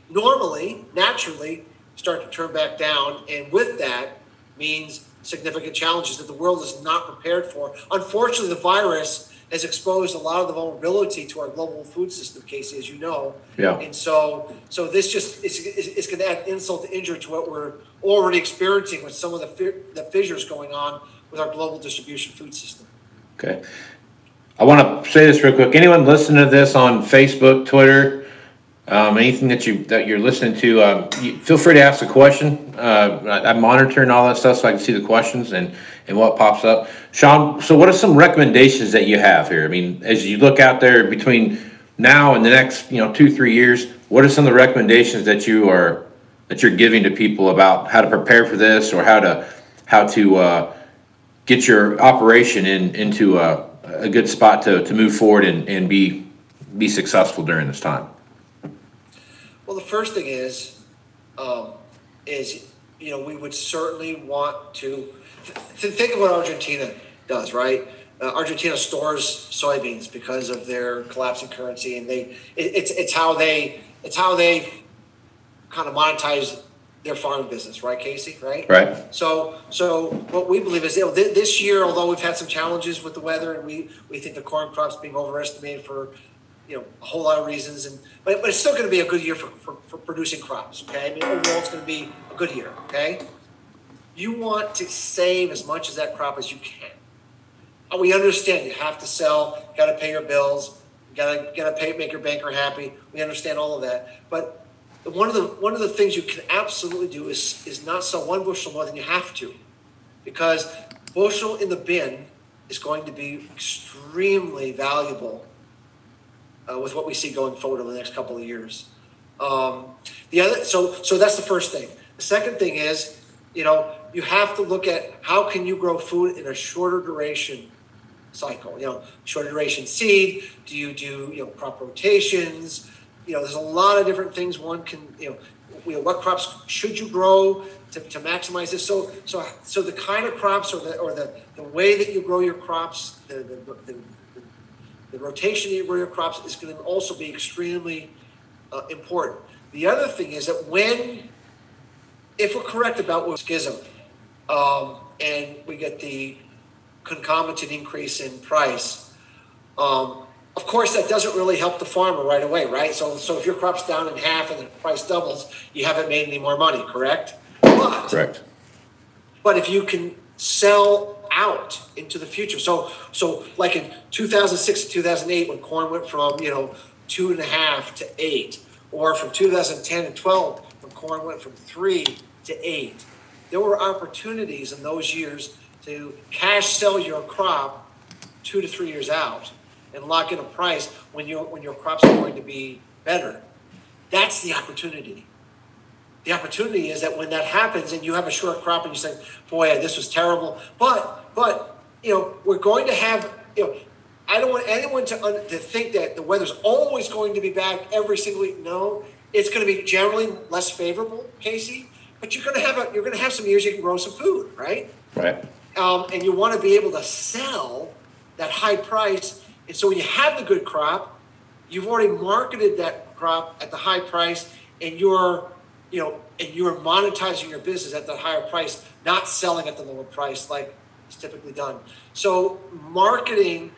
normally, naturally, start to turn back down. And with that means significant challenges that the world is not prepared for. Unfortunately, the virus has exposed a lot of the vulnerability to our global food system, Casey, as you know. Yeah. And so, so this just is, is, is going to add insult to injury to what we're already experiencing with some of the fi- the fissures going on with our global distribution food system. Okay. I want to say this real quick. Anyone listening to this on Facebook, Twitter, um, anything that you that you're listening to, um, you, feel free to ask a question. Uh, I, I'm monitoring all that stuff so I can see the questions and and what pops up. Shawn, so what are some recommendations that you have here? I mean, as you look out there between now and the next, you know, two three years, what are some of the recommendations that you are that you're giving to people about how to prepare for this or how to how to uh, get your operation in into a, a good spot to, to move forward and, and be be successful during this time. Well, the first thing is, um, is you know we would certainly want to th- think of what Argentina does, right? Uh, Argentina stores soybeans because of their collapsing currency, and they it, it's it's how they it's how they kind of monetize their farm business, right, Casey? Right. Right. So, so what we believe is, you know, thi- this year, although we've had some challenges with the weather, and we, we think the corn crop's being overestimated for, you know, a whole lot of reasons, and but, but it's still going to be a good year for, for, for producing crops. Okay, I mean, overall, it's going to be a good year. Okay, you want to save as much of that crop as you can. Uh, We understand you have to sell, got to pay your bills, got to got to pay make your banker happy. We understand all of that, but one of the one of the things you can absolutely do is is not sell one bushel more than you have to, because bushel in the bin is going to be extremely valuable uh, with what we see going forward over the next couple of years. Um, the other so so that's the first thing. The second thing is you know you have to look at how can you grow food in a shorter duration cycle. You know, shorter duration seed. Do you do you know crop rotations? You know, there's a lot of different things one can you know. You know what crops should you grow to, to maximize this? So so so the kind of crops or the or the, the way that you grow your crops, the the, the, the, rotation of your crops is going to also be extremely uh, important. The other thing is that when, if we're correct about what schism, um, and we get the concomitant increase in price, um, of course that doesn't really help the farmer right away, right? So, so if your crop's down in half and the price doubles, you haven't made any more money, correct? But Correct. but if you can sell out into the future, so so like in 2006 to 2008, when corn went from you know two and a half to eight, or from 2010 to 12, when corn went from three to eight, there were opportunities in those years to cash sell your crop two to three years out and lock in a price when your when your crops are going to be better. That's the opportunity the opportunity is that when that happens and you have a short crop and you say, boy, this was terrible. But, but, you know, we're going to have, you know, I don't want anyone to, un- to think that the weather's always going to be bad every single week. No, it's going to be generally less favorable, Casey. But you're going to have a, you're going to have some years you can grow some food, right? Right. um, and you want to be able to sell that high price. And so when you have the good crop, you've already marketed that crop at the high price, and you're, you know, and you're monetizing your business at the higher price, not selling at the lower price like it's typically done. So marketing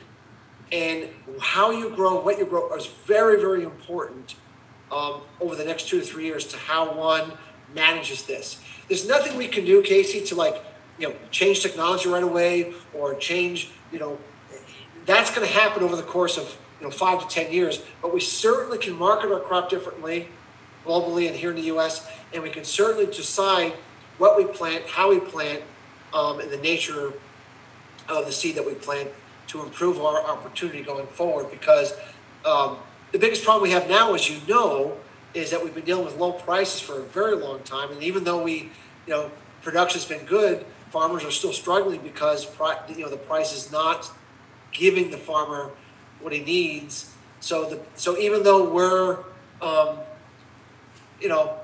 and how you grow, what you grow is very, very important um, over the next two to three years to how one manages this. There's nothing we can do, Casey, to like, you know, change technology right away or change, you know, that's going to happen over the course of, you know, five to 10 years. But we certainly can market our crop differently globally and here in the U.S. And we can certainly decide what we plant, how we plant, um, and the nature of the seed that we plant to improve our opportunity going forward. Because um, the biggest problem we have now, as you know, is that we've been dealing with low prices for a very long time. And even though we, you know, production's been good, farmers are still struggling because you know the price is not giving the farmer what he needs. So the so even though we're um, you know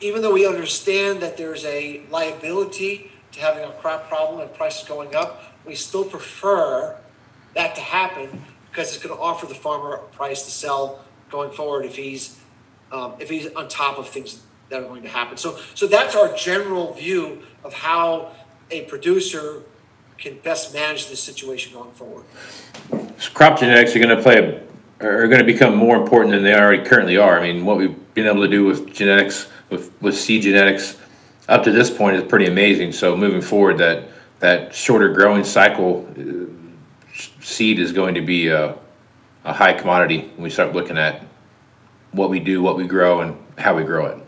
even though we understand that there's a liability to having a crop problem and prices going up, we still prefer that to happen because it's going to offer the farmer a price to sell going forward if he's um, if he's on top of things that are going to happen. So so that's our general view of how a producer can best manage this situation going forward. crop genetics are going to play a, are going to become more important than they already currently are. I mean, what we've been able to do with genetics, with with seed genetics, up to this point is pretty amazing. So moving forward, that that shorter growing cycle uh, seed is going to be a, a high commodity when we start looking at what we do, what we grow, and how we grow it.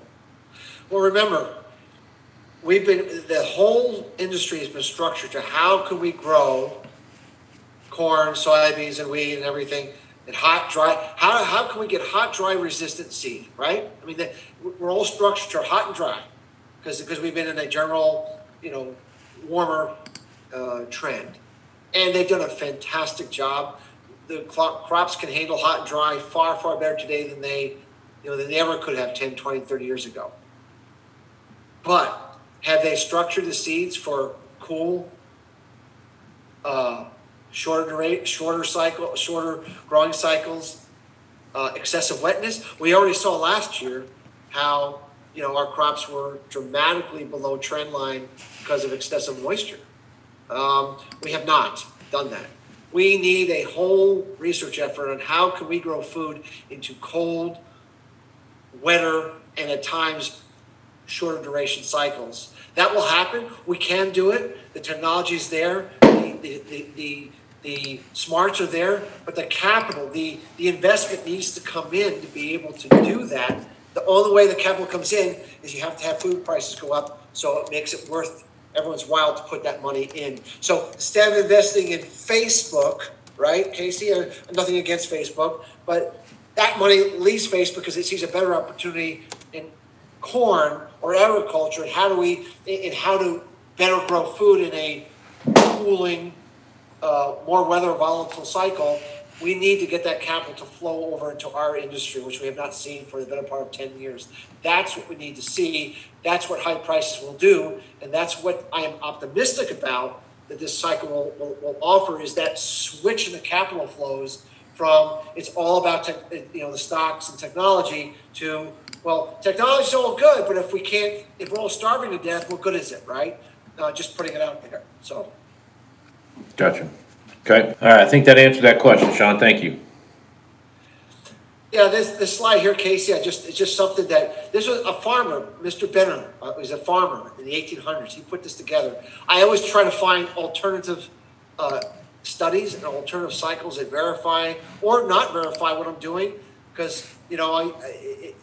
Well, remember, we've been the whole industry has been structured to how can we grow corn, soybeans, and wheat and everything and hot, dry. How, how can we get hot, dry resistant seed, right? I mean, the, we're all structured hot and dry because because we've been in a general, you know, warmer uh, trend, and they've done a fantastic job. The crops can handle hot and dry far far better today than they, you know, than they ever could have 10, 20, 30 years ago. But have they structured the seeds for cool, uh, shorter rate, shorter cycle, shorter growing cycles, uh, excessive wetness? We already saw last year how you know our crops were dramatically below trend line because of excessive moisture. Um, we have not done that. We need a whole research effort on how can we grow food into cold, wetter, and at times shorter duration cycles. That will happen. We can do it. The technology is there. The, the, the, the, the smarts are there, but the capital, the, the investment needs to come in to be able to do that. The only way the capital comes in is you have to have food prices go up, so it makes it worth everyone's while to put that money in. So instead of investing in Facebook, right, Casey, uh, nothing against Facebook, but that money leaves Facebook because it sees a better opportunity in corn or agriculture and how do we and how to better grow food in a cooling uh, more weather volatile cycle we need to get that capital to flow over into our industry which we have not seen for the better part of 10 years that's what we need to see that's what high prices will do and that's what i am optimistic about that this cycle will, will, will offer is that switch in the capital flows from it's all about te- you know the stocks and technology to well, technology's all good, but if we can't, if we're all starving to death, what good is it, right? Uh, just putting it out there. So. Gotcha. Okay. All right. I think that answered that question, Shawn. Thank you. Yeah, this this slide here, Casey. I just it's just something that this was a farmer, Mr. Benner. Uh, was a farmer in the 1800s. He put this together. I always try to find alternative uh, studies and alternative cycles that verify or not verify what I'm doing because you know I, I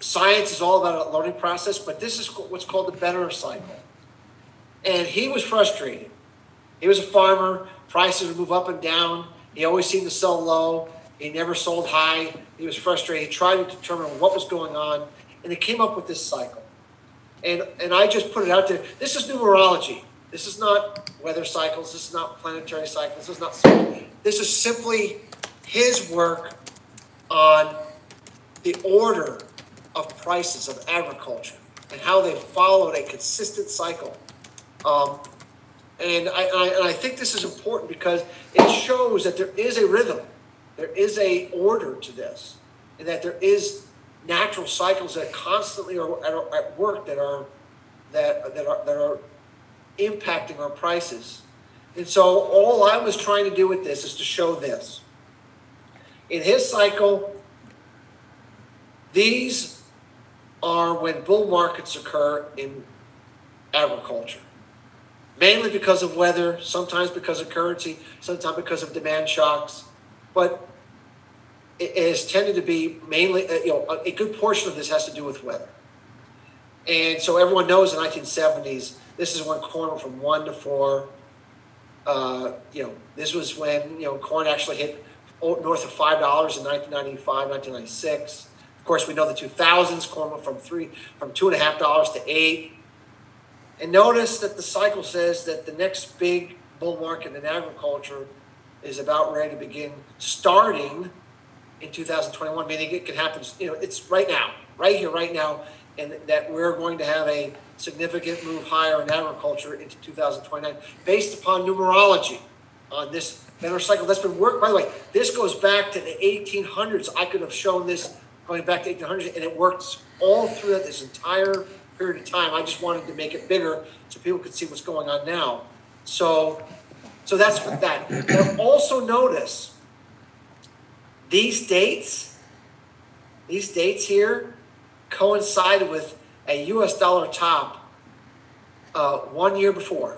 science is all about a learning process, but this is what's called the Benner cycle. And he was frustrated. He was a farmer, prices would move up and down. He always seemed to sell low. He never sold high. He was frustrated. He tried to determine what was going on, and he came up with this cycle. And, and I just put it out there. This is numerology. This is not weather cycles. This is not planetary cycles. This is not. This is simply his work on the order of prices of agriculture and how they followed a consistent cycle. Um, and I, I, and I think this is important because it shows that there is a rhythm, there is a order to this, and that there is natural cycles that constantly are at, at work that are that that are that are impacting our prices. And so all I was trying to do with this is to show this. In his cycle, these are when bull markets occur in agriculture. Mainly because of weather, sometimes because of currency, sometimes because of demand shocks. But it has tended to be mainly, uh, you know, a good portion of this has to do with weather. And so everyone knows the 1970s, this is when corn went from one to four. Uh, you know, this was when, you know, corn actually hit north of $5 in 1995, 1996 Of course, we know the 2000s corn went from three, from two and a half dollars to eight. And notice that the cycle says that the next big bull market in agriculture is about ready to begin starting in 2021, meaning it can happen, you know, it's right now, right here, right now, and that we're going to have a significant move higher in agriculture into 2029 based upon numerology on this Benner cycle. That's been worked, by the way, this goes back to the 1800s. I could have shown this going back to 1800s, and it works all through this entire period of time. I just wanted to make it bigger so people could see what's going on now. So, so that's with that. Now also notice these dates, these dates here coincide with a U.S. dollar top uh, one year before.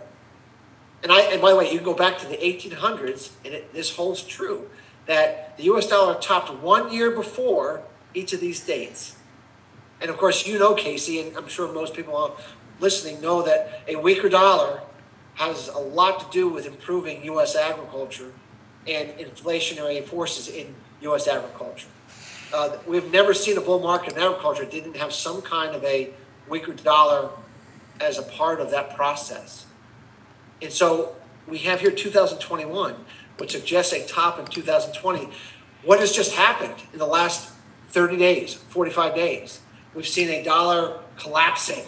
And I, and by the way, you go back to the 1800s, and it, this holds true that the U.S. dollar topped one year before each of these dates. And of course, you know, Casey, and I'm sure most people listening know that a weaker dollar has a lot to do with improving U.S. agriculture and inflationary forces in U.S. agriculture. Uh, we've never seen a bull market in agriculture didn't have some kind of a weaker dollar as a part of that process. And so we have here 2021, which suggests a top in 2020. What has just happened in the last 30 days, 45 days? We've seen a dollar collapsing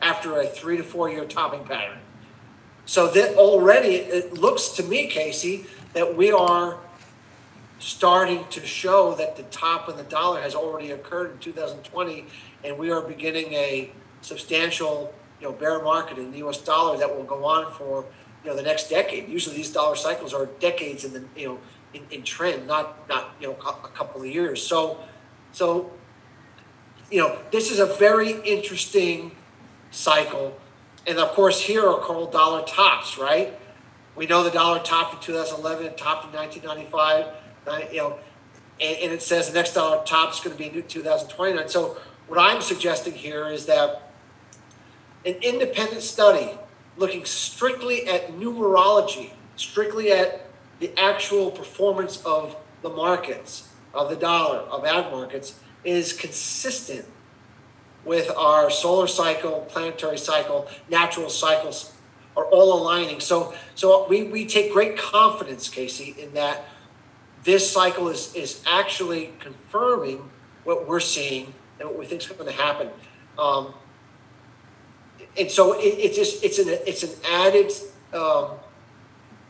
after a three to four year topping pattern. So that already it looks to me, Casey, that we are starting to show that the top of the dollar has already occurred in 2020, and we are beginning a substantial, you know, bear market in the U.S. dollar that will go on for, you know, the next decade. Usually, these dollar cycles are decades in the, you know, in, in trend, not not you know a couple of years. So, so, you know, this is a very interesting cycle, and of course, here are called dollar tops, right? We know the dollar topped in 2011, it topped in 1995? You know, and, and it says the next dollar top is going to be 2029. So what I'm suggesting here is that an independent study looking strictly at numerology, strictly at the actual performance of the markets, of the dollar, of ag markets, is consistent with our solar cycle, planetary cycle, natural cycles are all aligning. So, so we, we take great confidence, Casey, in that this cycle is, is actually confirming what we're seeing and what we think is going to happen. Um, and so it, it's just it's an it's an added um,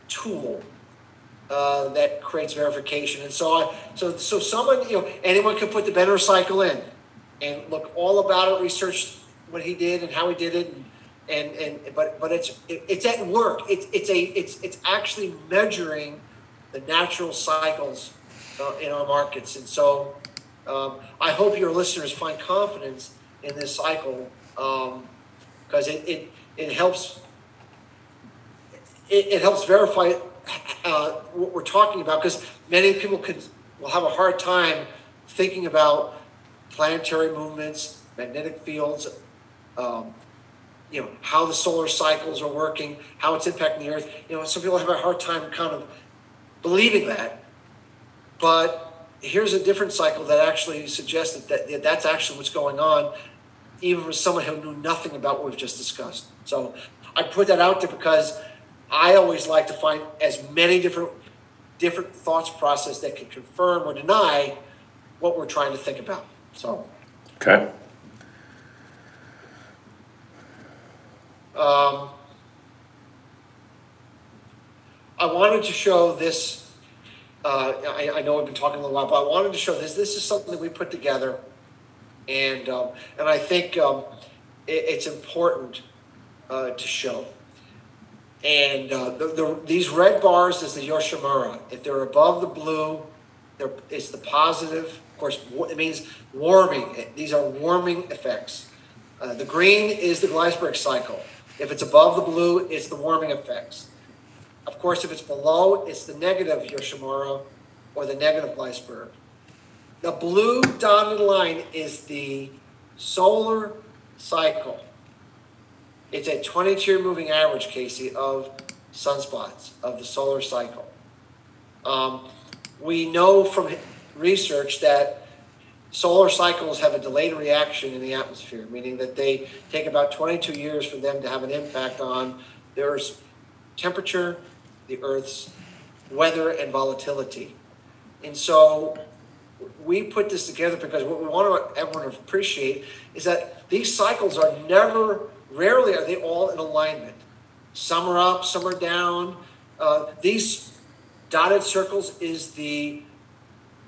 tool uh, that creates verification. And so I so so someone you know anyone could put the Benner cycle in and look all about it, research what he did and how he did it, and and, and but but it's it, it's at work. It's it's a it's it's actually measuring the natural cycles uh, in our markets. And so um, I hope your listeners find confidence in this cycle because um, it, it, it helps it, it helps verify uh, what we're talking about because many people could will have a hard time thinking about planetary movements, magnetic fields, um, you know, how the solar cycles are working, how it's impacting the Earth. You know, some people have a hard time kind of believing that. But here's a different cycle that actually suggests that, that that's actually what's going on, even for someone who knew nothing about what we've just discussed. So I put that out there because I always like to find as many different different thoughts process that can confirm or deny what we're trying to think about. So Okay. Um, I wanted to show this. Uh, I, I, know I've been talking a little while, but I wanted to show this. This is something that we put together, and um, and I think um, it, it's important uh, to show. And uh, the, the, these red bars is the Yoshimura. If they're above the blue, it's the positive. Of course, it means warming. These are warming effects. Uh, the green is the Gleissberg cycle. If it's above the blue, it's the warming effects. Of course, if it's below, it's the negative Yoshimura or the negative Gleissberg. The blue dotted line is the solar cycle. It's a 22 year moving average, Casey, of sunspots of the solar cycle. Um, we know from research that solar cycles have a delayed reaction in the atmosphere, meaning that they take about 22 years for them to have an impact on the Earth's temperature, the Earth's weather and volatility. And so we put this together because what we want everyone to appreciate is that these cycles are never, rarely are they all in alignment. Some are up, some are down. Uh, these dotted circles is the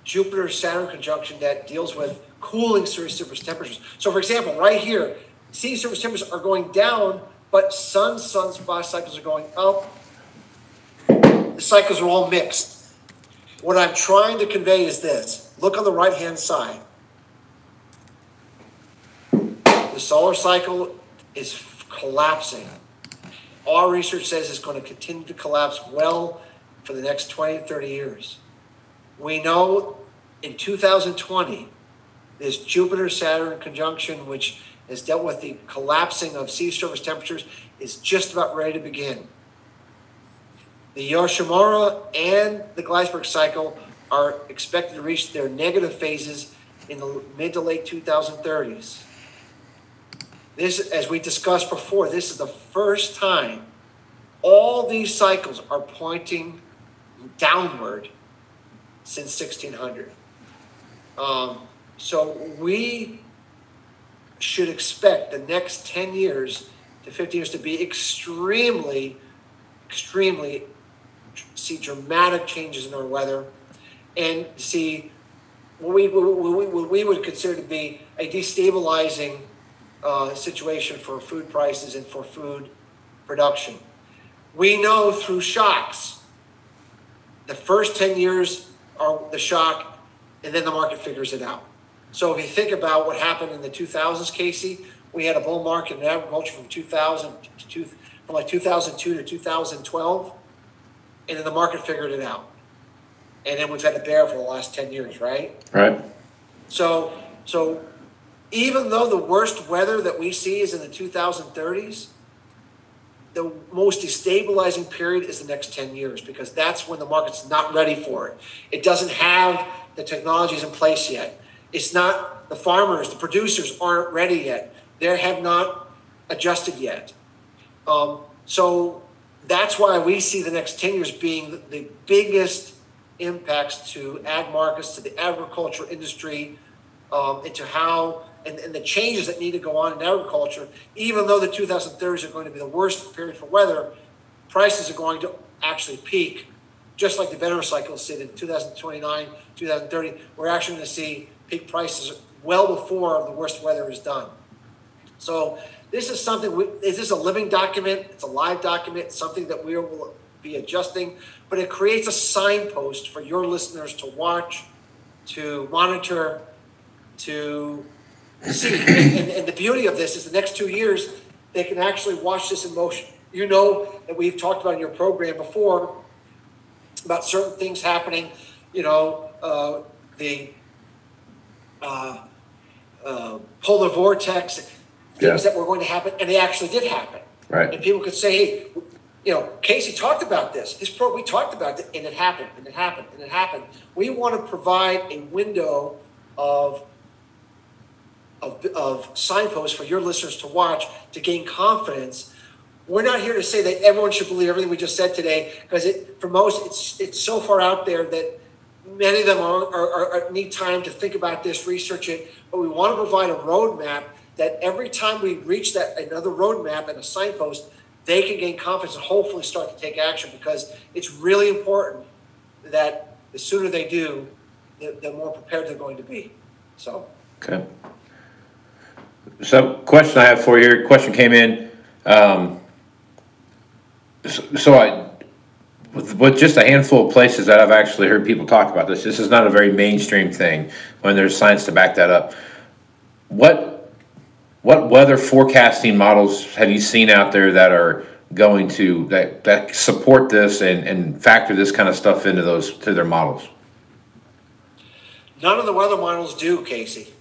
Jupiter Saturn conjunction that deals with cooling surface temperatures. So, for example, right here, sea surface temperatures are going down, but sun sunspot cycles are going up the cycles are all mixed. What I'm trying to convey is this look on the right hand side. The solar cycle is collapsing. Our research says it's going to continue to collapse well for the next 20 30 years. We know in 2020, this Jupiter Saturn conjunction, which has dealt with the collapsing of sea surface temperatures, is just about ready to begin. The Yoshimura and the Gleissberg cycle are expected to reach their negative phases in the mid to late 2030s. This, as we discussed before, this is the first time all these cycles are pointing downward since 1600. Um, so we should expect the next 10 years to 15 years to be extremely, extremely, see dramatic changes in our weather and see what we, what we, what we would consider to be a destabilizing uh, situation for food prices and for food production. We know through shocks, the first 10 years are the shock, and then the market figures it out. So if you think about what happened in the 2000s, Casey, we had a bull market in agriculture from 2000 to two, from like 2002 to 2012, and then the market figured it out. And then we've had a bear for the last 10 years, right? Right. So, so even though the worst weather that we see is in the 2030s, the most destabilizing period is the next 10 years because that's when the market's not ready for it. It doesn't have the technologies in place yet. It's not the farmers, the producers aren't ready yet. They have not adjusted yet. Um, so that's why we see the next 10 years being the, biggest impacts to ag markets, to the agriculture industry, um, and to how and, and the changes that need to go on in agriculture, even though the 2030s are going to be the worst period for weather, prices are going to actually peak, just like the Benner cycle said in 2029, 2030. We're actually going to see peak prices well before the worst weather is done. So this is something. We, is this a living document? It's a live document. Something that we will be adjusting, but it creates a signpost for your listeners to watch, to monitor, to see. And, and, the beauty of this is the next two years, they can actually watch this in motion. You know that we've talked about in your program before about certain things happening. You know, uh, the uh, uh, polar vortex, things Yeah. that were going to happen, and they actually did happen. Right. And people could say, hey, you know, Casey talked about this. His pro, we talked about it, and it happened, and it happened, and it happened. We want to provide a window of of, of signposts for your listeners to watch to gain confidence. We're not here to say that everyone should believe everything we just said today, because it for most it's it's so far out there that many of them are, are, are need time to think about this, research it. But we want to provide a roadmap that every time we reach that another roadmap and a signpost, they can gain confidence and hopefully start to take action because it's really important that the sooner they do, the, the more prepared they're going to be. So. Okay. So, question I have for you, question came in, um, so so I, with, with just a handful of places that I've actually heard people talk about this, this is not a very mainstream thing, when there's science to back that up. What, what weather forecasting models have you seen out there that are going to, that, that support this and, and factor this kind of stuff into those, to their models? None of the weather models do, Casey.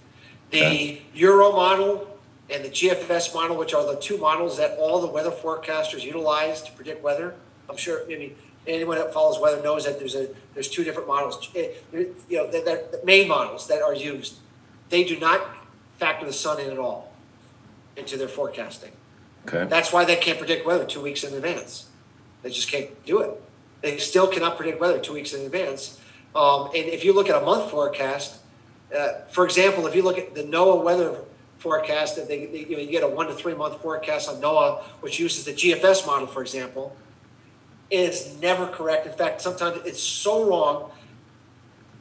The Okay. Euro model and the GFS model, which are the two models that all the weather forecasters utilize to predict weather. I'm sure maybe anyone that follows weather knows that there's a there's two different models. Eh, You know, they're the main models that are used. They do not factor the sun in at all into their forecasting. Okay, That's why they can't predict weather two weeks in advance. They just can't do it. They still cannot predict weather two weeks in advance. Um, and if you look at a month forecast, uh, for example, if you look at the NOAA weather forecast, that they, they you, know, you get a one to three month forecast on NOAA, which uses the GFS model, for example, is never correct. In fact, sometimes it's so wrong,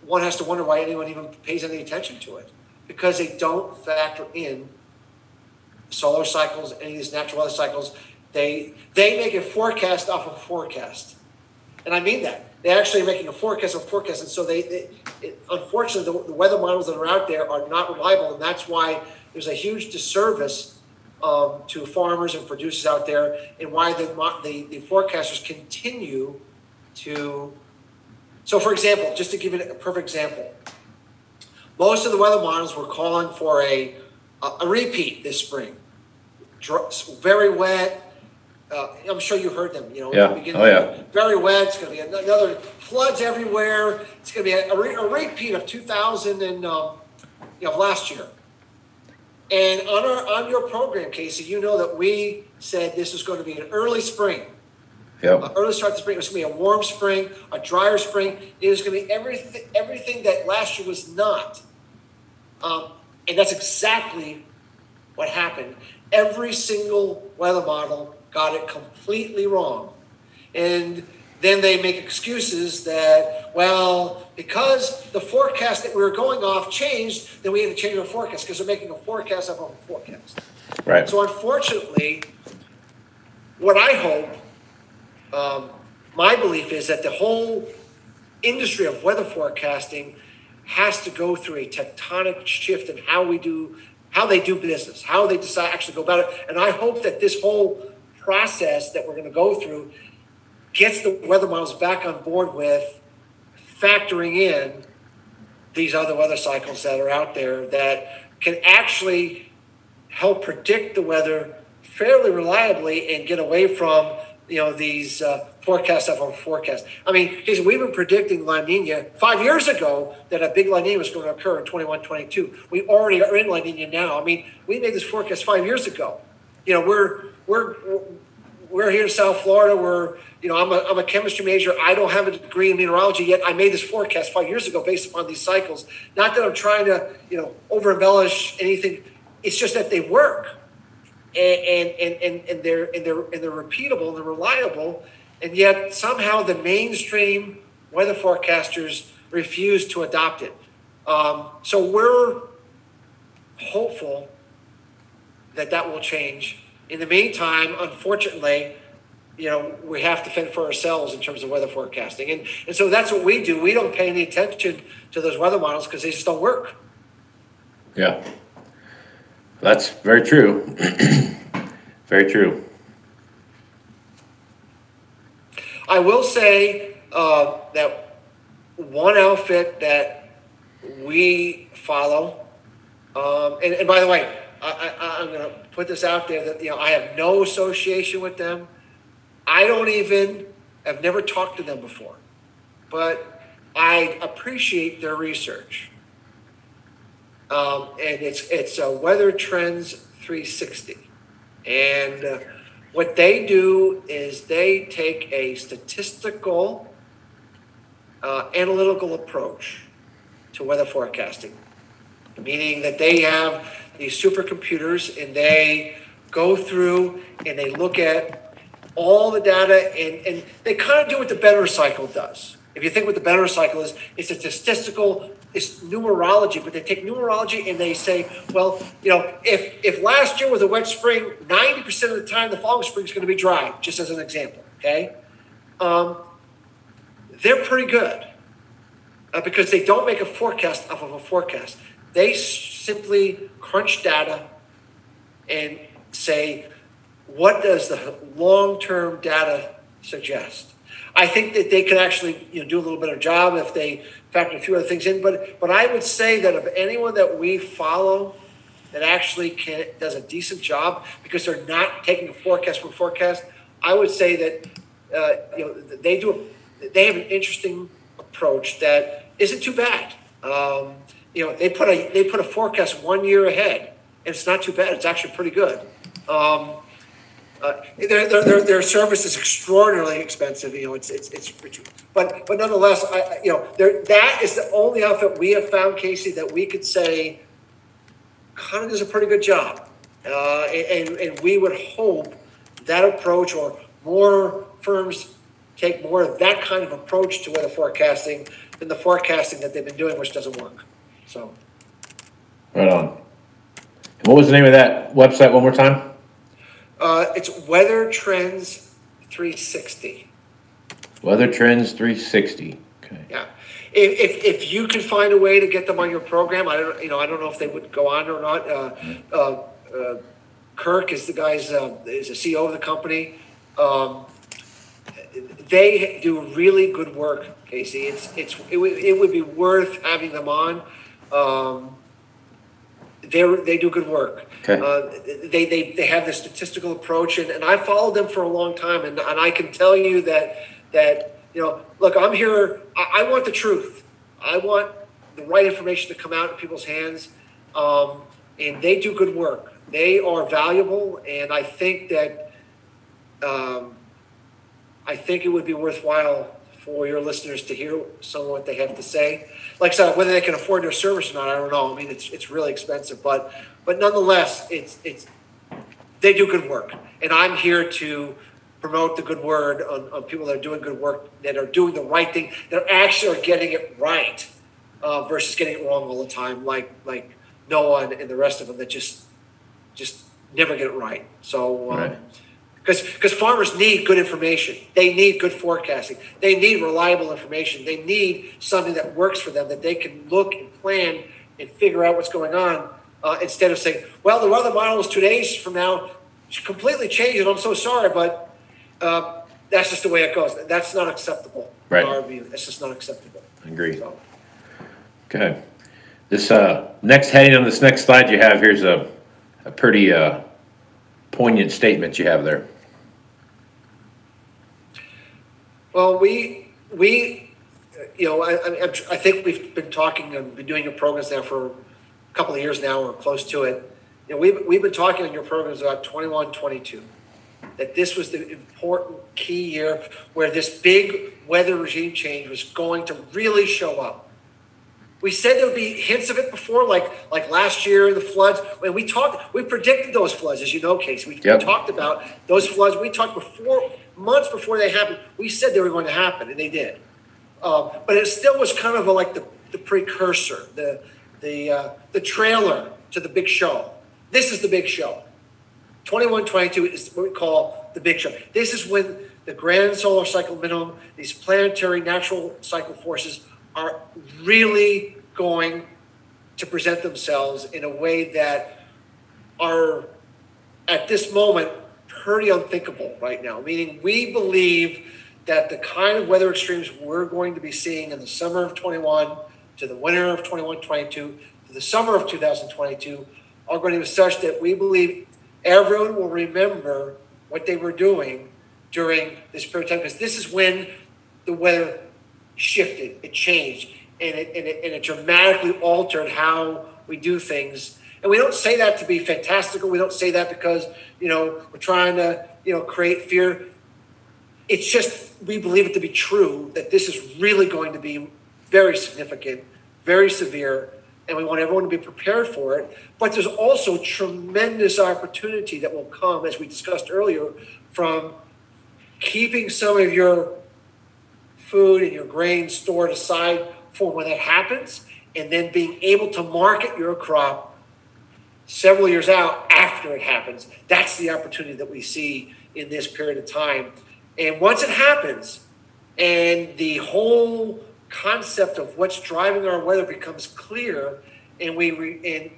one has to wonder why anyone even pays any attention to it because they don't factor in solar cycles, any of these natural weather cycles. They they make a forecast off of forecast. And I mean that. they're actually making a forecast of forecast, and so they, they it, unfortunately, the, the weather models that are out there are not reliable, and that's why there's a huge disservice um, to farmers and producers out there, and why the, the, the forecasters continue to. So, for example, just to give you a perfect example, most of the weather models were calling for a, a, a repeat this spring. Dr- Very wet. Uh, I'm sure you heard them. You know, Yeah. the beginning, Oh, yeah. Very wet. It's going to be another floods everywhere. It's going to be a, a repeat of 2000 and um, you know, last year. And on our on your program, Casey, you know that we said this is going to be an early spring Yep. uh, early start to spring. It was going to be a warm spring, a drier spring. It was going to be everything, everything that last year was not. Um, and that's exactly what happened. Every single weather model got it completely wrong. And then they make excuses that, well, because the forecast that we were going off changed, then we had to change our forecast because they're making a forecast of a forecast. Right. So unfortunately, what I hope, um, my belief is that the whole industry of weather forecasting has to go through a tectonic shift in how we do, how they do business, how they decide actually go about it. And I hope that this whole process that we're going to go through gets the weather models back on board with factoring in these other weather cycles that are out there that can actually help predict the weather fairly reliably and get away from you know these uh, forecasts of our forecast. I mean, because we've been predicting La Nina five years ago that a big La Nina was going to occur in 21, 22. We already are in La Nina now. I mean, we made this forecast five years ago. You know, we're we're we're here in South Florida. We're you know, I'm a, I'm a chemistry major. I don't have a degree in meteorology yet. I made this forecast five years ago based upon these cycles. Not that I'm trying to you know over embellish anything. It's just that they work and and and, and they're and they're and they're repeatable and they're reliable, and yet somehow the mainstream weather forecasters refuse to adopt it. Um, so we're hopeful that that will change. In the meantime, unfortunately, you know, we have to fend for ourselves in terms of weather forecasting, and and so that's what we do. We don't pay any attention to those weather models because they just don't work. Yeah. That's very true. *clears throat* very true. I will say uh, that one outfit that we follow, um, and, and by the way, I, I, I'm going to put this out there that you know I have no association with them. I don't even, I've never talked to them before, but I appreciate their research. Um, and it's it's a Weather Trends 360, and uh, what they do is they take a statistical, uh, analytical approach to weather forecasting, meaning that they have these supercomputers and they go through and they look at all the data and, and they kind of do what the Benner cycle does. If you think what the Benner cycle is, it's a statistical, it's numerology, but they take numerology and they say, well, you know, if if last year was a wet spring, 90% of the time the following spring is going to be dry, just as an example, okay? Um, they're pretty good uh, because they don't make a forecast off of a forecast. They simply crunch data and say, what does the long-term data suggest? I think that they could actually, you know, do a little better job if they factor a few other things in. But but I would say that of anyone that we follow that actually can does a decent job because they're not taking a forecast from forecast, I would say that uh, you know they do they have an interesting approach that isn't too bad. Um, you know, they put a they put a forecast one year ahead, and it's not too bad. It's actually pretty good. Um, uh, their, their, their, service is extraordinarily expensive. You know, it's it's it's, but but nonetheless, I, you know, that is the only outfit we have found, Casey, that we could say kind of does a pretty good job. Uh, and and we would hope that approach or more firms take more of that kind of approach to weather forecasting than the forecasting that they've been doing, which doesn't work. So. Right on. And what was the name of that website one more time? Uh, it's Weather Trends 360. Weather Trends 360. Okay. Yeah. If, if, if you can find a way to get them on your program, I don't, you know, I don't know if they would go on or not. Uh, uh, uh, Kirk is the guy's, uh, is the CEO of the company. Um, they do really good work, Casey. It's, it's, it would, it would be worth having them on. Um, they they do good work. Okay. Uh, they, they, they have the statistical approach, and, and I followed them for a long time, and, and I can tell you that that you know, look, I'm here. I, I want the truth. I want the right information to come out in people's hands, um, and they do good work. They are valuable, and I think that um, I think it would be worthwhile for your listeners to hear some of what they have to say. Like I said, whether they can afford their service or not, I don't know. I mean, it's it's really expensive, but but nonetheless, it's it's they do good work, and I'm here to promote the good word on, on people that are doing good work, that are doing the right thing, that actually are getting it right, uh, versus getting it wrong all the time, like like NOAA and, the rest of them that just just never get it right. So. Um, Right. Because because farmers need good information. They need good forecasting. They need reliable information. They need something that works for them that they can look and plan and figure out what's going on uh, instead of saying, "Well, the weather model is two days from now completely changed, and I'm so sorry, but uh, that's just the way it goes." That's not acceptable Right. in our view. That's just not acceptable. Agreed. So, Okay. This uh, next heading on this next slide you have here's a, a pretty uh, poignant statement you have there. Well, we we you know I, I, I think we've been talking and been doing your programs now for a couple of years now or close to it. You know, we've we've been talking on your programs about 21, 22. That this was the important key year where this big weather regime change was going to really show up. We said there would be hints of it before, like like last year the floods. When we talked, we predicted those floods, as you know, Casey. We, Yep. we talked about those floods. We talked before months before they happened. We said they were going to happen, and they did. Um, but it still was kind of a, like the, the precursor, the the uh, the trailer to the big show. This is the big show. 21, 22 is what we call the big show. This is when the grand solar cycle minimum, these planetary natural cycle forces are really going to present themselves in a way that are at this moment pretty unthinkable right now. Meaning, we believe that the kind of weather extremes we're going to be seeing in the summer of 21 to the winter of 21 22 to the summer of 2022 are going to be such that we believe everyone will remember what they were doing during this period of time because this is when the weather shifted, it changed, and it, and it, and it dramatically altered how we do things. And we don't say that to be fantastical. We don't say that because, you know, we're trying to, you know, create fear. It's just we believe it to be true that this is really going to be very significant, very severe, and we want everyone to be prepared for it. But there's also tremendous opportunity that will come, as we discussed earlier, from keeping some of your food and your grain stored aside for when that happens, and then being able to market your crop several years out after it happens. That's the opportunity that we see in this period of time. And once it happens, and the whole concept of what's driving our weather becomes clear, and we re, and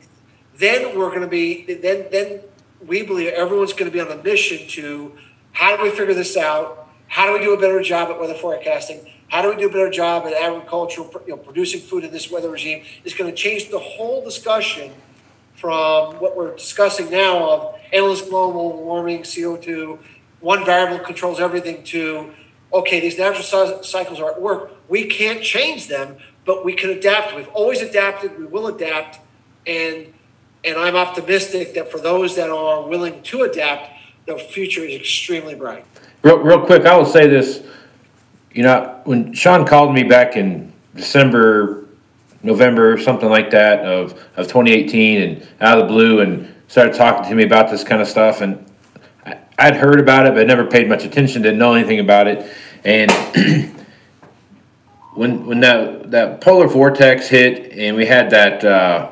then we're going to be then then we believe everyone's going to be on a mission to how do we figure this out? How do we do a better job at weather forecasting? How do we do a better job at agricultural, you know, producing food in this weather regime? Is going to change the whole discussion from what we're discussing now of endless global warming, CO2, one variable controls everything, to okay, these natural cycles are at work. We can't change them, but we can adapt. We've always adapted. We will adapt, and and I'm optimistic that for those that are willing to adapt, the future is extremely bright. Real, real quick, I will say this. You know, when Shawn called me back in December, November, something like that of, of 2018 and out of the blue and started talking to me about this kind of stuff. And I, I'd heard about it, but never paid much attention, didn't know anything about it. And *clears throat* when, when that, that polar vortex hit and we had that, uh,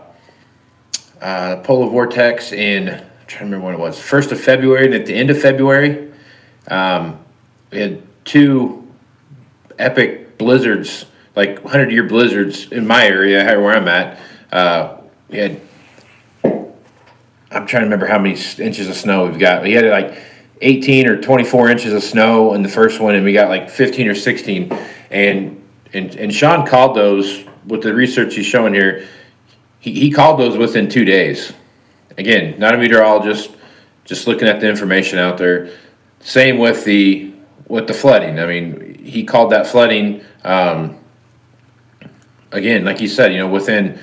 uh, polar vortex in, I'm trying to remember when it was, first of February and at the end of February, um, we had two epic blizzards, like hundred year blizzards in my area, where I'm at. Uh, we had, I'm trying to remember how many inches of snow we've got. We had like 18 or 24 inches of snow in the first one, and we got like 15 or 16. And and and Shawn called those with the research he's showing here. He, he called those within two days. Again, not a meteorologist, just looking at the information out there. Same with the with the flooding. I mean, he called that flooding. Um, again, like you said, you know, within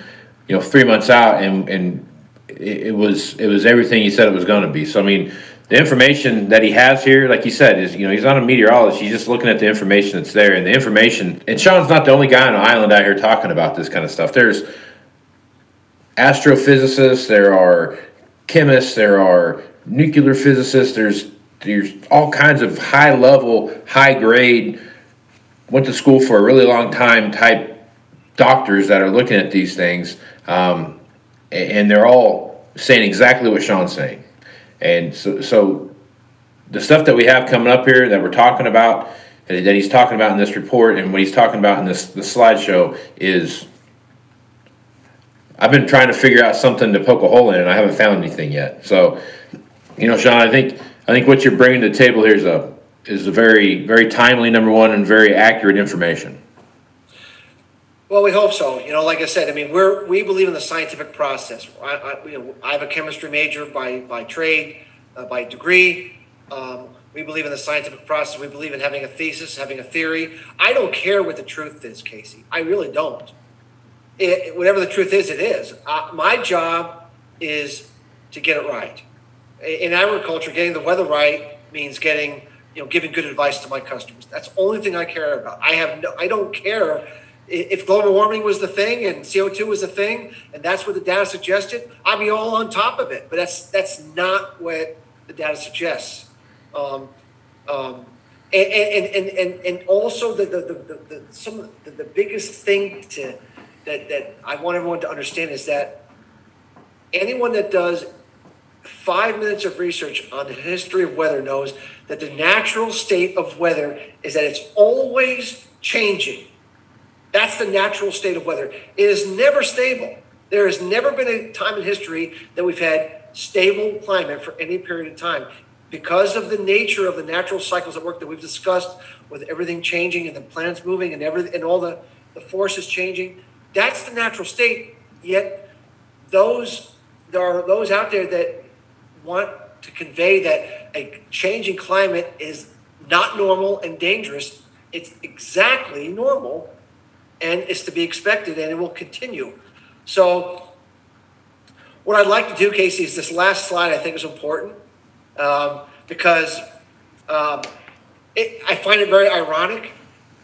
you know three months out, and and it, was it was everything he said it was going to be. So I mean, the information that he has here, like you said, is you know he's not a meteorologist. He's just looking at the information that's there, and the information. And Shawn's not the only guy on an island out here talking about this kind of stuff. There's astrophysicists, there are chemists, there are nuclear physicists, there's there's all kinds of high level, high grade, went to school for a really long time type doctors that are looking at these things, um, and they're all saying exactly what Shawn's saying. And so, so the stuff that we have coming up here that we're talking about, that he's talking about in this report, and what he's talking about in this the slideshow is I've been trying to figure out something to poke a hole in, and I haven't found anything yet. So, you know, Shawn, I think I think what you're bringing to the table here is a is a very very timely number one and very accurate information. Well, we hope so. You know, like I said, I mean, we're we believe in the scientific process. I, I, you know, I have a chemistry major by by trade, uh, by degree. Um, we believe in the scientific process. We believe in having a thesis, having a theory. I don't care what the truth is, Casey. I really don't. It, whatever the truth is, it is. Uh, my job is to get it right. In agriculture, getting the weather right means getting, you know, giving good advice to my customers. That's the only thing I care about. I have no, I don't care if global warming was the thing and CO2 was the thing, and that's what the data suggested. I'd be all on top of it. But that's that's not what the data suggests. Um, um, and, and, and, and, and also the, the, the, the, some the, the biggest thing to that, that I want everyone to understand is that anyone that does five minutes of research on the history of weather knows that the natural state of weather is that it's always changing. That's the natural state of weather. It is never stable. There has never been a time in history that we've had stable climate for any period of time. Because of the nature of the natural cycles at work that we've discussed, with everything changing and the planets moving and everything and all the, the forces changing, that's the natural state. Yet those there are those out there that want to convey that a changing climate is not normal and dangerous. It's exactly normal and it's to be expected and it will continue. So, what I'd like to do, Casey, is this last slide I think is important um, because um, it, I find it very ironic,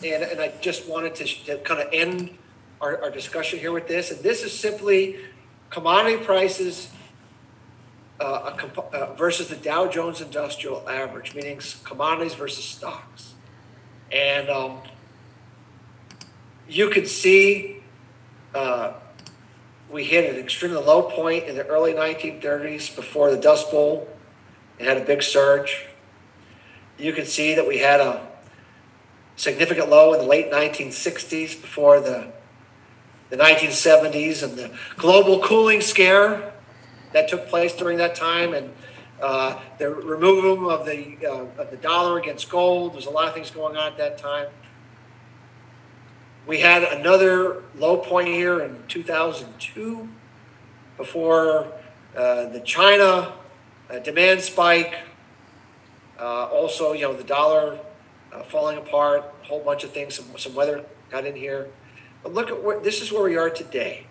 and, and I just wanted to, to kind of end our, our discussion here with this. And this is simply commodity prices uh, comp- uh, versus the Dow Jones Industrial Average, meaning commodities versus stocks. And um, you could see uh, we hit an extremely low point in the early 1930s before the Dust Bowl. It had a big surge. You can see that we had a significant low in the late 1960s before the the 1970s and the global cooling scare that took place during that time and uh, the removal of the uh, of the dollar against gold. There's a lot of things going on at that time. We had another low point here in 2002 before uh, the China uh, demand spike. Uh, also, you know, the dollar uh, falling apart, a whole bunch of things, some, some weather got in here. But look at where this is where we are today.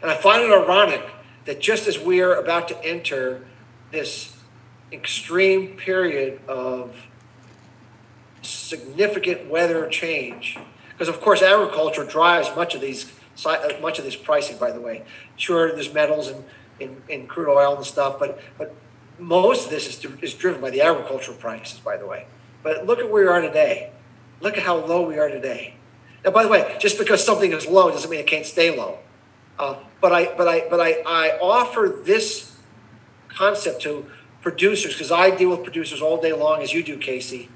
And I find it ironic that just as we are about to enter this extreme period of significant weather change, because of course agriculture drives much of these uh, much of this pricing. By the way, sure there's metals and in, in crude oil and stuff, but but most of this is, is driven by the agricultural prices. By the way, but look at where we are today. Look at how low we are today. Now, by the way, just because something is low doesn't mean it can't stay low. Uh, but I, but I, but I, I offer this concept to producers because I deal with producers all day long, as you do, Casey.